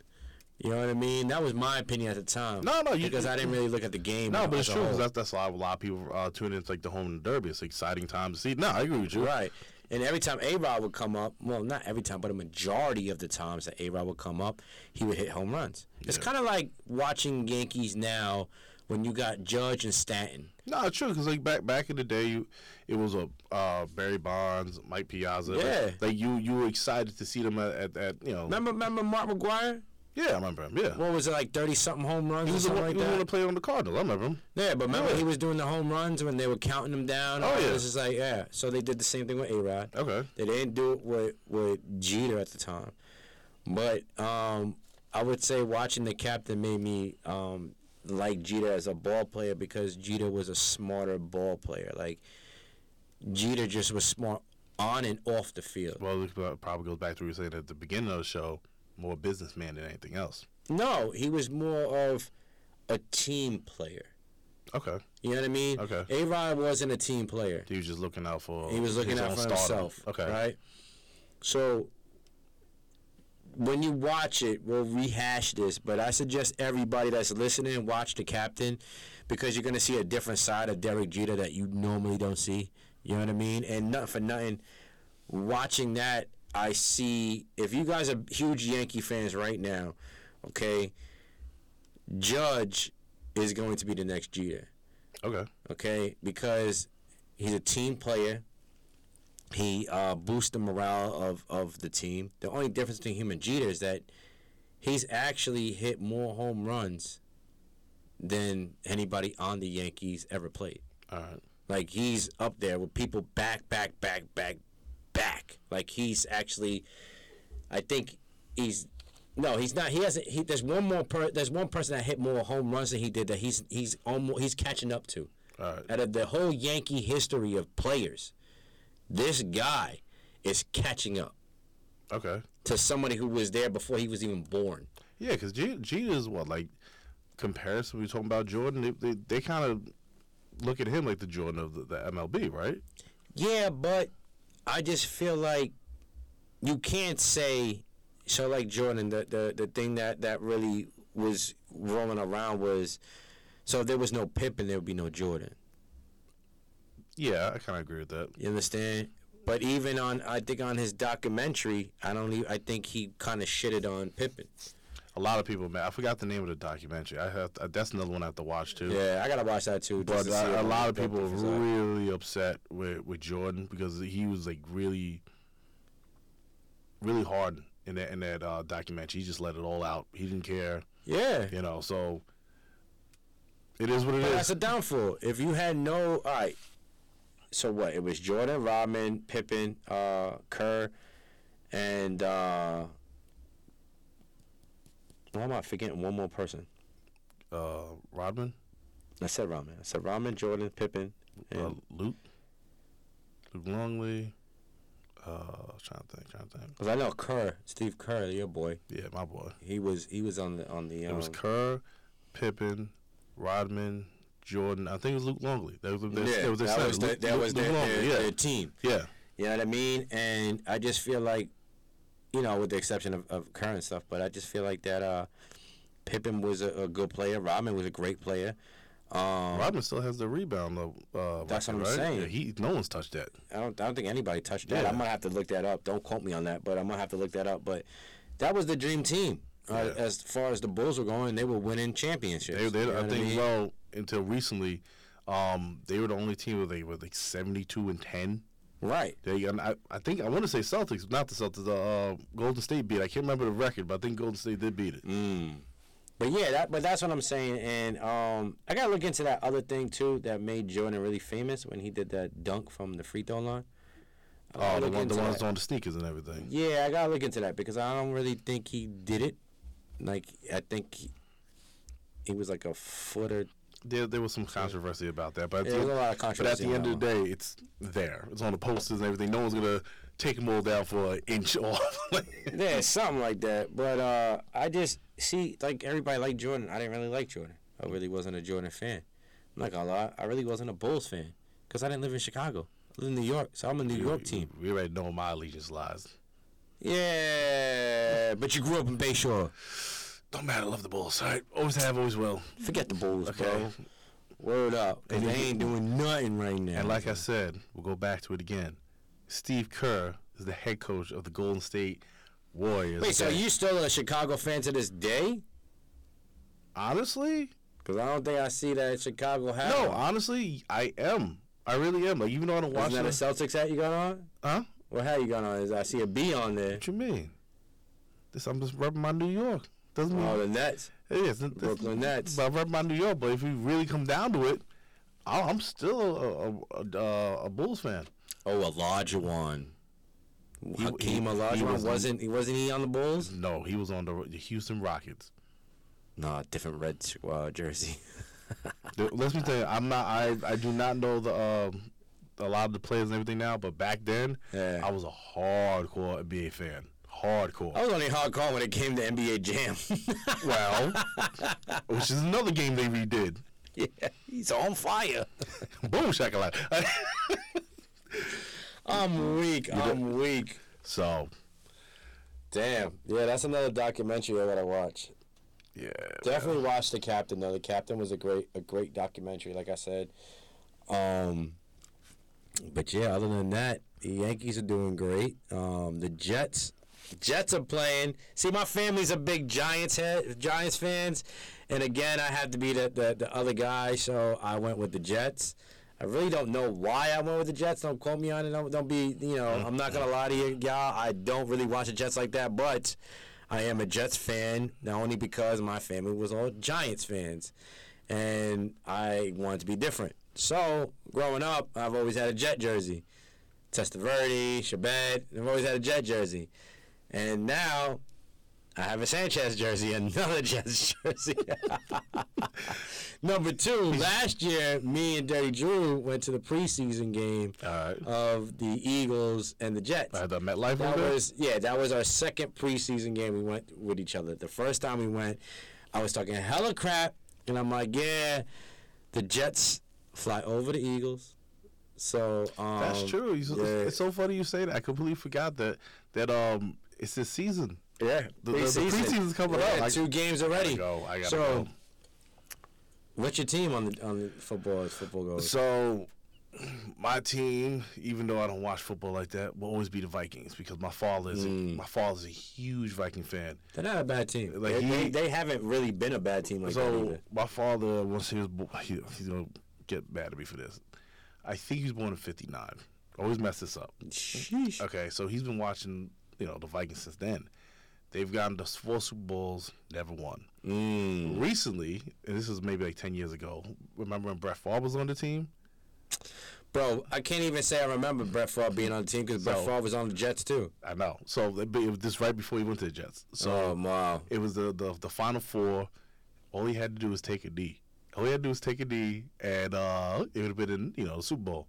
You know what I mean? That was my opinion at the time. No, no, you- because I didn't really look at the game. No, but it's true 'cause whole. that's that's why a lot of people uh, tune into like the home and derby. It's an exciting time to see. No, I agree with you. Right. And every time A Rod would come up, well, not every time, but a majority of the times that A Rod would come up, he would hit home runs. It's kind of like watching Yankees now when you got Judge and Stanton. No, it's true because like back back in the day, you, it was a uh, Barry Bonds, Mike Piazza. like- Yeah. Like, you you were excited to see them at, at, at you know. Remember, remember Mark McGwire? Yeah, I remember him. Yeah. What was it like, thirty something home runs he or was the something one, like he the that? to play on the Cardinals. I remember him. Yeah, but remember Yeah. he was doing the home runs when they were counting them down. Oh, yeah. This is like yeah. So they did the same thing with A Rod. Okay. They didn't do it with with Jeter at the time, but um, I would say watching the captain made me um, like Jeter as a ball player because Jeter was a smarter ball player. Like Jeter just was smart on and off the field. Well, it probably goes back to what you were saying at the beginning of the show. More businessman than anything else. No, he was more of a team player. Okay. You know what I mean? Okay. A Rod wasn't a team player. He was just looking out for. He was looking out for stardom. himself. Okay. Right? So when you watch it, we'll rehash this, but I suggest everybody that's listening watch the captain because you're gonna see a different side of Derek Jeter that you normally don't see. You know what I mean? And not for nothing, watching that I see if you guys are huge Yankee fans right now, okay, Judge is going to be the next Jeter Okay. okay? Because he's a team player. He uh, boosts the morale of, of the team. The only difference between him and Jeter is that he's actually hit more home runs than anybody on the Yankees ever played. All right. Like he's up there with people back, back, back, back, back. Like he's actually, I think he's. No, he's not. He hasn't. He, there's one more. Per, there's one person that hit more home runs than he did that he's he's almost he's catching up to right. out of the whole Yankee history of players, This guy is catching up Okay. to somebody who was there before he was even born. Yeah, because Gina is what like comparison. We talking about Jordan. They they, they kind of look at him like the Jordan of the, the MLB, right? Yeah, but I just feel like you can't say so. Like Jordan, the the, the thing that that really was rolling around was so if there was no Pippen, there would be no Jordan. Yeah, I kind of agree with that. You understand? But even on, I think on his documentary, I don't. Even, I think he kind of shitted on Pippen. A lot of people, man. I forgot the name of the documentary. I have that's another one I have to watch too. Yeah, I gotta watch that too. But to uh, a lot of people are. really upset with, with Jordan because he was like really, really hard in that in that uh, documentary. He just let it all out. He didn't care, Yeah, you know. So it is what it But that's a downfall. If you had no, all right. So what? It was Jordan, Rodman, Pippen, uh, Kerr, and uh, why am I forgetting one more person? Uh, Rodman, I said Rodman. I said Rodman, Jordan, Pippen, and uh, Luke, Luke Longley. Uh, I trying to think, trying to think. because I know Kerr, Steve Kerr, your boy. Yeah, my boy. He was he was on the on the. Um, It was Kerr, Pippen, Rodman, Jordan. I think it was Luke Longley. That was, that, yeah, that was, their that was, the, Luke- that Luke- was Luke their, Longley, their, yeah. their team. Yeah. You know what I mean? And I just feel like, you know, with the exception of, of and stuff, but I just feel like that uh, Pippen was a, a good player. Rodman was a great player. Um, Rodman still has the rebound though. Uh, That's record, what I'm right? saying. Yeah, he no one's touched that. I don't, I don't think anybody touched that. Yeah. I'm gonna have to look that up. Don't quote me on that, but I'm gonna have to look that up. But that was the dream team. Uh, Yeah. As far as the Bulls were going, they were winning championships. They, they, You know I think mean? well until recently, um, they were the only team where they were like seventy two and ten. Right. They I, I think I want to say Celtics, not the Celtics. The uh, Golden State beat. I can't remember the record, but I think Golden State did beat it. Mm. But yeah, that but that's what I'm saying, and um, I gotta look into that other thing too that made Jordan really famous when he did that dunk from the free throw line. Oh, the one, the ones that. on the sneakers and everything. Yeah, I gotta look into that because I don't really think he did it. Like I think he, he was like a footer. There, there was some controversy about that, but at, Yeah, the, there's a lot of but at the end of the day, it's there. It's on the posters and everything. No one's gonna take them all down for an inch *laughs* off. Yeah, something like that. But uh, I just see like everybody liked Jordan. I didn't really like Jordan. I really wasn't a Jordan fan. I'm not gonna lie. I really wasn't a Bulls fan because I didn't live in Chicago. I live in New York, so I'm a New York team. We already know my allegiance lies. Yeah, but you grew up in Bayshore. Don't matter. Love the Bulls. All right. Always have, always will. Forget the Bulls, Okay. bro. Word up, And they ain't doing nothing right now. And like I said, we'll go back to it again. Steve Kerr is the head coach of the Golden State Warriors. Wait, so you still a Chicago fan to this day? honestly? Because I don't think I see that Chicago has. No, honestly, I am. I really am. Like even though I don't watch Isn't that a. Celtics hat you got on? Huh? What hat you got on? Is I see a B on there. What you mean? This I'm just rubbing my New York. Doesn't mean Oh, the Nets. it is. This- Brooklyn Nets. But I rep my New York. But if we really come down to it, I- I'm still a a, a, a Bulls fan. Oh, Olajuwon. He- Hakeem he- Olajuwon wasn't he wasn't he on the Bulls? No, he was on the, the Houston Rockets. No, different red uh, jersey. Let me tell you, I'm not. I I do not know the um, a lot of the players and everything now. But back then, Yeah. I was a hardcore NBA fan. Hardcore. I was only hardcore when it came to NBA Jam. *laughs* Well, which is another game they redid. yeah, he's on fire. *laughs* Boom shakalaka. *laughs* I'm weak. I'm weak. so Damn. Yeah, that's another documentary I gotta watch. yeah, Definitely watch the Captain though. The Captain was a great a great documentary, like I said. Um but yeah, other than that, the Yankees are doing great. Um the Jets Jets are playing. See, my family's a big Giants head, Giants fans, and again, I had to be the, the the other guy, so I went with the Jets. I really don't know why I went with the Jets. Don't quote me on it. Don't, don't be, you know, mm-hmm. I'm not gonna lie to you, y'all. I don't really watch the Jets like that, but I am a Jets fan, not only because my family was all Giants fans, and I wanted to be different. So, growing up, I've always had a Jet jersey. Testaverde, Chrebet, I've always had a Jet jersey. And now, I have a Sanchez jersey, another *laughs* Jets jersey. *laughs* Number two, *laughs* last year, me and Dirty Drew went to the preseason game right. of the Eagles and the Jets. The MetLife That was yeah, that was our second preseason game we went with each other. The first time we went, I was talking hella crap, and I'm like, yeah, the Jets fly over the Eagles. So um, That's true. Yeah. It's so funny you say that. I completely forgot that that um it's this season. Yeah, The- the- the preseason's coming yeah, up. I- two games already. go. I gotta so, go. what's your team on the on the football as football goes? So my team, even though I don't watch football like that, will always be the Vikings because my father is Mm. a, my father's a huge Viking fan. They're not a bad team. Like, they, he- they, they haven't really been a bad team like that so my father, once he was, bo- he, he's gonna get mad at me for this. I think he was born in '59. Always mess this up. Sheesh. Okay, so he's been watching, you know, the Vikings since then. They've gotten to four Super Bowls, never won. Mm. Recently, and this is maybe like ten years ago. Remember when Brett Favre was on the team? Bro, I can't even say I remember Brett Favre being on the team because Brett So- Favre was on the Jets too. I know. So it was this right before he went to the Jets. So oh wow. it was the, the the final four. All he had to do was take a knee. All he had to do was take a knee, and uh, it would have been in you know the Super Bowl.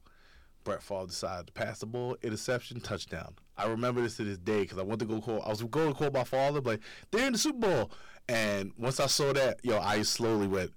Brett Favre decided to pass the ball, interception, touchdown. I remember this to this day because I went to go call. I was going to call my father, like they're in the Super Bowl, and once I saw that, yo, I slowly went.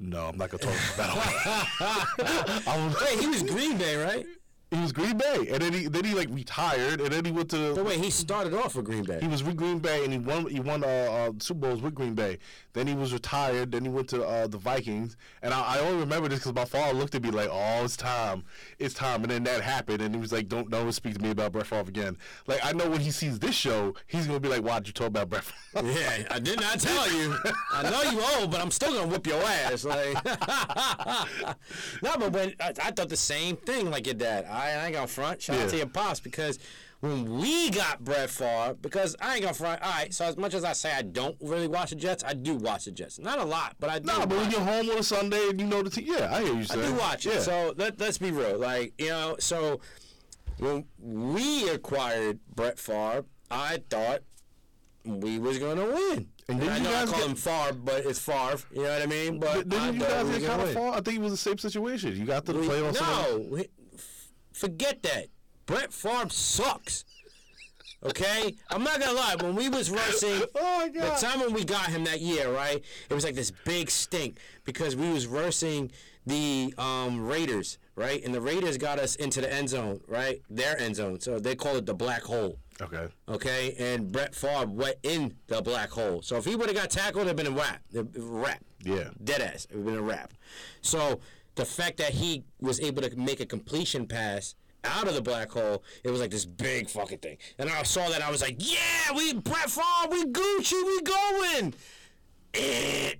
No, I'm not gonna talk about that. *laughs* *laughs* Wait, he was Green Bay, right? He was Green Bay, and then he then he like retired, and then he went to But wait, he started off with Green Bay. he was with Green Bay and he won. He won uh, uh, Super Bowls with Green Bay. Then he was retired. Then he went to uh, the Vikings. And I, I only remember this because my father looked at me like, "Oh, it's time, it's time." And then that happened, and he was like, "Don't, don't speak to me about Brett Favre again." Like I know when he sees this show, he's gonna be like, "Why'd you talk about Brett?" Favre? *laughs* Yeah, I did not tell you. I know you old, but I'm still gonna whip your ass. Like, *laughs* no, but when I, I thought the same thing, like your dad. I, I ain't gonna front. Shout Yeah. out to your pops because when we got Brett Favre, because I ain't gonna front. All right, so as much as I say I don't really watch the Jets, I do watch the Jets. Not a lot, but I do. nah, but when you're home on a Sunday and you know the team, yeah, I hear you I do watch it. Yeah. So let, let's be real. Like, you know, so when we acquired Brett Favre, I thought we was to win. And And didn't I you know I guys call get- him Favre, but it's Favre. You know what I mean? But didn't you guys get kind of fall? I think it was the same situation. You got to the We- playoffs. no, forget that. Brett Favre sucks. Okay, I'm not gonna lie. When we was rushing, *laughs* Oh the time when we got him that year, right? It was like this big stink because we was versing the um, Raiders, right? And the Raiders got us into the end zone, right? Their end zone. So they call it the black hole. Okay. Okay, and Brett Favre went in the black hole. So if he would have got tackled, it'd been a wrap. A wrap. Yeah. Dead ass. It would have been a wrap. So the fact that he was able to make a completion pass out of the black hole, it was like this big fucking thing. And I saw that, I was like, yeah, we Brett Favre, we Gucci, we going. Eh.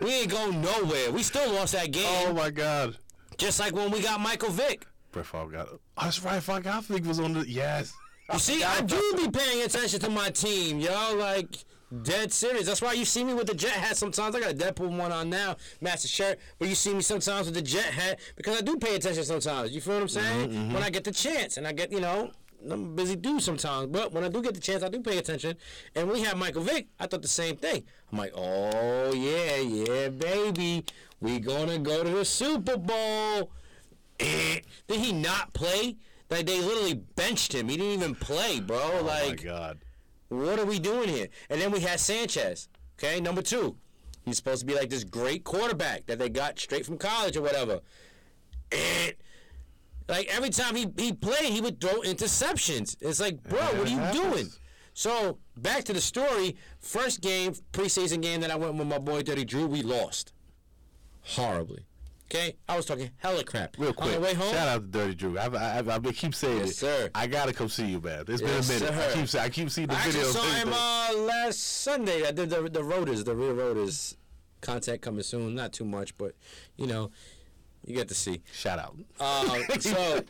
we ain't going nowhere. We still lost that game. Oh my God. Just like when we got Michael Vick. Brett Favre got. Oh, that's right. Fuck, I think was on the yes. You see, *laughs* I do be paying attention to my team, yo. Like, dead serious. That's why you see me with the jet hat sometimes. I got a Deadpool one on now, master shirt. But you see me sometimes with the jet hat because I do pay attention sometimes. You feel what I'm saying? When I get the chance, and I get, you know, I'm a busy dude sometimes. But when I do get the chance, I do pay attention. And we have Michael Vick. I thought the same thing. I'm like, oh yeah, yeah, baby, we gonna go to the Super Bowl. Eh. Did he not play? Like they literally benched him. He didn't even play, bro. Oh like my God. What are we doing here? And then we had Sanchez. Okay, number two. He's supposed to be like this great quarterback that they got straight from college or whatever. And like every time he, he played, he would throw interceptions. It's like, bro, Yeah, what are you happens. doing? So back to the story. First game, preseason game that I went with my boy Dirty Drew, we lost horribly. Okay, I was talking hella crap. Real quick, On the way home, shout out to Dirty Drew. I've, I've, I've been keep saying Yes, it. sir. I gotta come see you, man. It's Yes, been a minute. I keep, say- I keep seeing the I actually videos. saw him uh, last Sunday. I did the the rotors, the real rotors. Content coming soon. Not too much, but you know, you get to see. Shout out. Uh, *laughs* so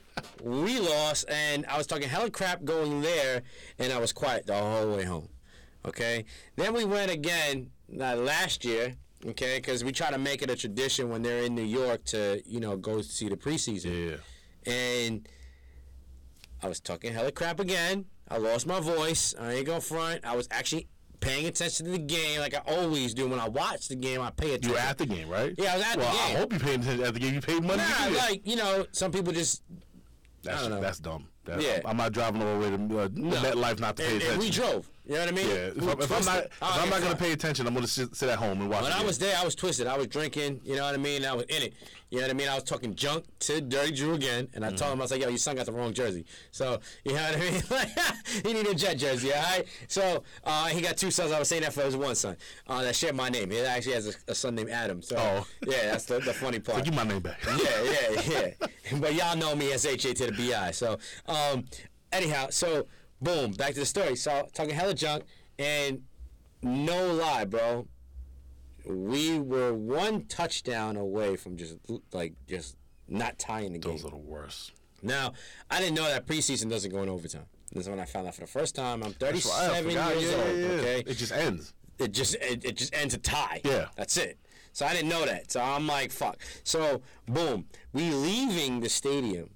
we lost, and I was talking hella crap going there, and I was quiet the whole way home. Okay. Then we went again uh, last year. Okay, because we try to make it a tradition when they're in New York to you know go see the preseason Yeah. and I was talking hella crap again. I lost my voice. I ain't gonna front. I was actually paying attention to the game like I always do. When I watch the game, I pay attention. You were at the game, right? Yeah, I was at well, the game. I hope you paid attention at the game. You paid money. Nah, like you know, some people just that's, that's dumb. That, Yeah. I'm not driving all the way to uh, MetLife not to pay and, attention. and we drove. You know what I mean? yeah, if, I'm, if I'm not, if Oh, I'm not gonna pay attention, I'm gonna sit, sit at home and watch. When I was there, I was twisted. I was drinking. You know what I mean? I was in it. You know what I mean? I was talking junk to Dirty Drew again, and I told him I was like, "Yo, your son got the wrong jersey." So you know what I mean? *laughs* Like he needed a Jet jersey. All right. So uh, he got two sons. I was saying that for his one son uh, that shared my name. He actually has a, a son named Adam. So Oh. *laughs* yeah, that's the, the funny part. So give my name back. *laughs* yeah, yeah, yeah. But y'all know me as HA to the BI. So, um, anyhow, so boom, back to the story. So talking hella junk, and no lie, bro, we were one touchdown away from just like just not tying the game. Those are the worst. Now, I didn't know that preseason doesn't go in overtime. This is when I found out for the first time. I'm That's right, 37 forgot. years yeah, old. yeah, yeah. Okay, It just ends. it just it, it just ends a tie. Yeah. That's it. So I didn't know that. So I'm like, fuck. So boom, we leaving the stadium.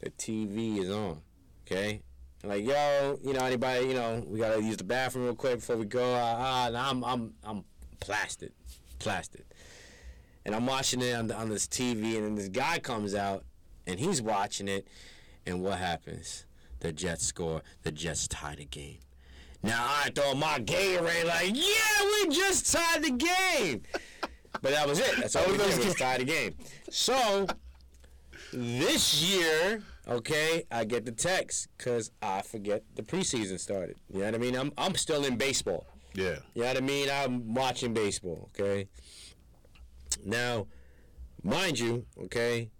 The TV is on. Okay. Like, yo, you know, anybody, you know, we gotta use the bathroom real quick before we go. Ah, uh, and I'm I'm I'm plastered, plastered. And I'm watching it on, the, on this TV, and then this guy comes out, and he's watching it, and what happens? The Jets score. The Jets tie the game. Now I throw my Gatorade like, yeah, we just tied the game. But that was it. That's all we did was tie the game. So this year, okay, I get the text because I forget the preseason started. You know what I mean? I'm I'm still in baseball. Yeah. You know what I mean? I'm watching baseball, okay? Now, mind you, okay,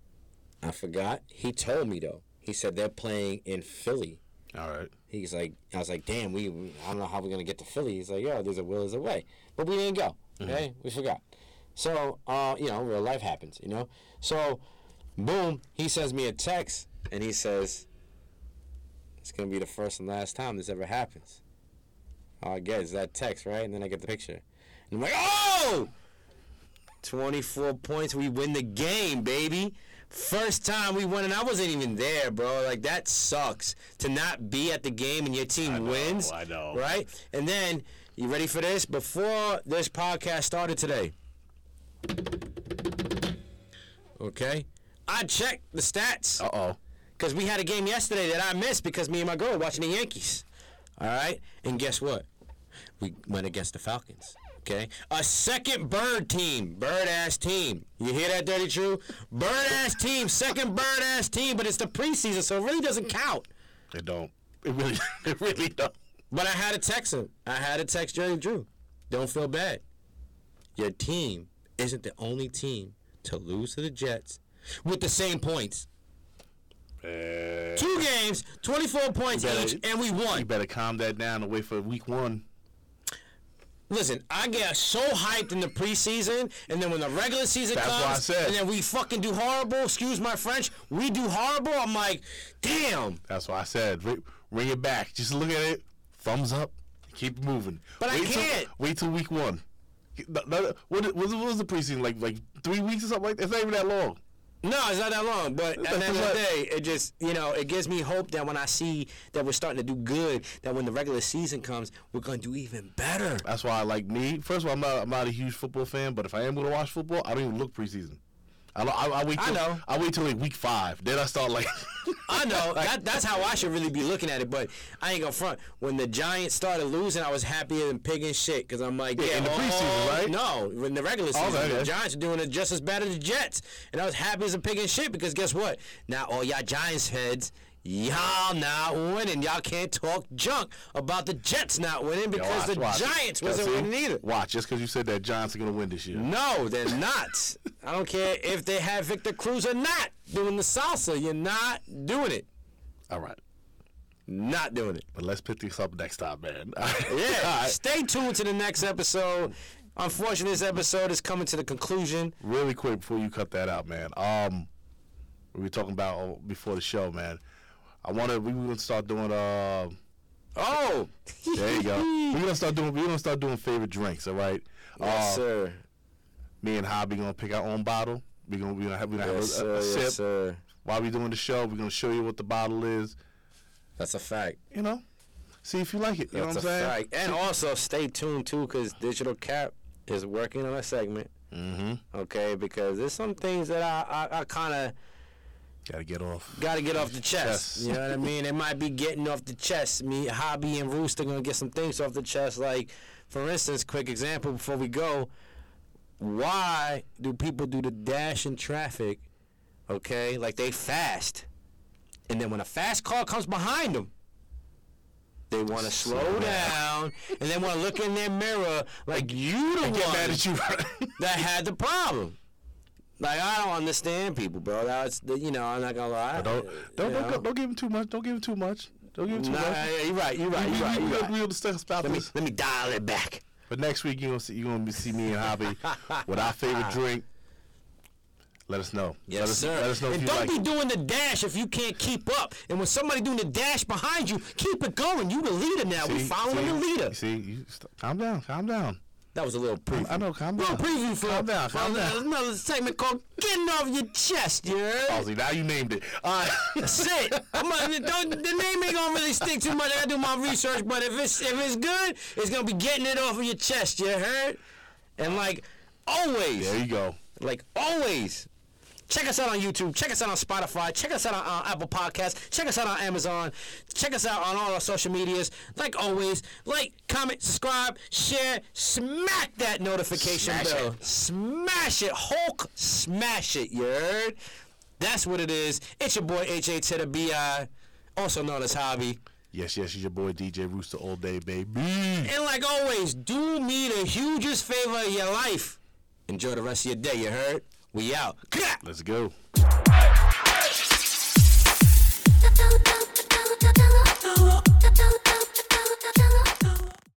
I forgot. He told me though. He said they're playing in Philly. All right. He's like, I was like, damn, we, I don't know how we're gonna get to Philly. He's like, yo, there's a will, there's a way, but we didn't go. Okay, we forgot. So, uh, you know, real life happens, you know. So, boom, he sends me a text, and he says, it's gonna be the first and last time this ever happens. All I get is that text, right? And then I get the picture, and I'm like, oh, 24 points, we win the game, baby. First time we won, and I wasn't even there, bro. Like that sucks to not be at the game and your team I know, wins. I know. right? And then you ready for this? Before this podcast started today, okay, I checked the stats Uh oh. Because we had a game yesterday that I missed because me and my girl were watching the Yankees. All right, and guess what? We went against the Falcons. Okay, a second bird team, bird ass team. You hear that, Dirty Drew? Bird ass team, second bird ass team, but it's the preseason, so it really doesn't count. It don't. It really. *laughs* It really don't. But I had to text him. I had to text Dirty Drew. Don't feel bad. Your team isn't the only team to lose to the Jets with the same points. Eh, Two games, 24 points better- each, and we won. you better calm that down and wait for week one. Listen, I get so hyped in the preseason, and then when the regular season That's comes, I and then we fucking do horrible. Excuse my French. We do horrible. I'm like, damn. That's why I said ri- ring it back. Just look at it. Thumbs up. Keep moving. But I wait till- can't. wait till week one. No, no, What, what, what was the preseason like? Like three weeks or something like? that? It's not even that long. No, it's not that long. But at the end of the day, it just you know it gives me hope that when I see that we're starting to do good, that when the regular season comes, we're gonna do even better. That's why I like me. First of all, I'm not I'm not a huge football fan, but if I am going to watch football, I don't even look preseason. I, I, I wait. I know. I wait till like week five. Then I start like. *laughs* I know that, that's how I should really be looking at it, but I ain't gonna front. When the Giants started losing, I was happier than pig and shit because I'm like, Yeah, yeah, in the oh, preseason, right? No, in the regular oh, season, Okay, the. Giants are doing it just as bad as the Jets, and I was happy as a pig and shit because guess what? Now all y'all Giants heads. Y'all not winning. Y'all can't talk junk about the Jets not winning because watch, the watch. Giants wasn't winning either. Watch, just because you said that Giants are going to win this year. No, they're not. I don't care if they have Victor Cruz or not doing the salsa. You're not doing it. All right. Not doing it. But let's pick this up next time, man. *laughs* Yeah. Right. Stay tuned to the next episode. Unfortunately, this episode is coming to the conclusion. Really quick before you cut that out, man. Um, we were talking about uh, before the show, man. I wanted we were gonna start doing uh. Oh, *laughs* There you go. We're gonna start doing. We're gonna start doing favorite drinks. All right. yes, Uh, sir. Me and Hobby gonna pick our own bottle. We're gonna we gonna have, we gonna have a, sir. a, a sip sir. while we doing the show. We're gonna show you what the bottle is. That's a fact. You know, See if you like it. You That's know what I'm saying? fact. And also stay tuned too, because Digital K.A.P is working on a segment. Mm-hmm. Okay, because there's some things that I I, I kind of Got to get off. got to get off the chest. Chest. You know what I mean? It might be getting off the chest. Me, Hobby, and Rooster gonna get some things off the chest. Like, for instance, quick example before we go. Why do people do the dash in traffic? Okay, like they fast, and then when a fast car comes behind them, they want to slow Slow down. and they want to look in their mirror like you the Get one mad at you. that had the problem. Like I don't understand people, bro. That's the, you know I'm not gonna lie. don't don't, don't, don't give him too much. Don't give him too much. Don't give him too Nah, much. you're right. You're right. You're right. You're right. we will discuss about Let me let me dial it back. But next week you gonna see you gonna see me and Hobby *laughs* with our favorite drink. Let us know. Yes, let us, sir. Let us know if and don't like be it. doing the dash if you can't keep up. And when somebody doing the dash behind you, keep it going. You the leader now. we following see, the leader. See, you st- calm down, calm down. That was a little preview. I know, calm little down. preview for Calm down, calm for down. another segment called "Getting Off Your Chest." You heard? Ozzy, now you named it. Uh, All right. *laughs* That's it. I'm don't, the name ain't gonna really stick too much. I gotta do my research, but if it's if it's good, it's gonna be getting it off of your chest. You heard? And like always, there you go. like always. Check us out on YouTube. Check us out on Spotify. Check us out on uh, Apple Podcasts. Check us out on Amazon. Check us out on all our social medias. Like always, like, comment, subscribe, share, smack that notification Smash bell. it. Smash it. Hulk, smash it. You heard? That's what it is. It's your boy HA to the BI, also known as Hobby. Yes, yes, it's your boy DJ Rooster all day, baby. And like always, do me the hugest favor of your life. Enjoy the rest of your day, you heard? We out. Let's go.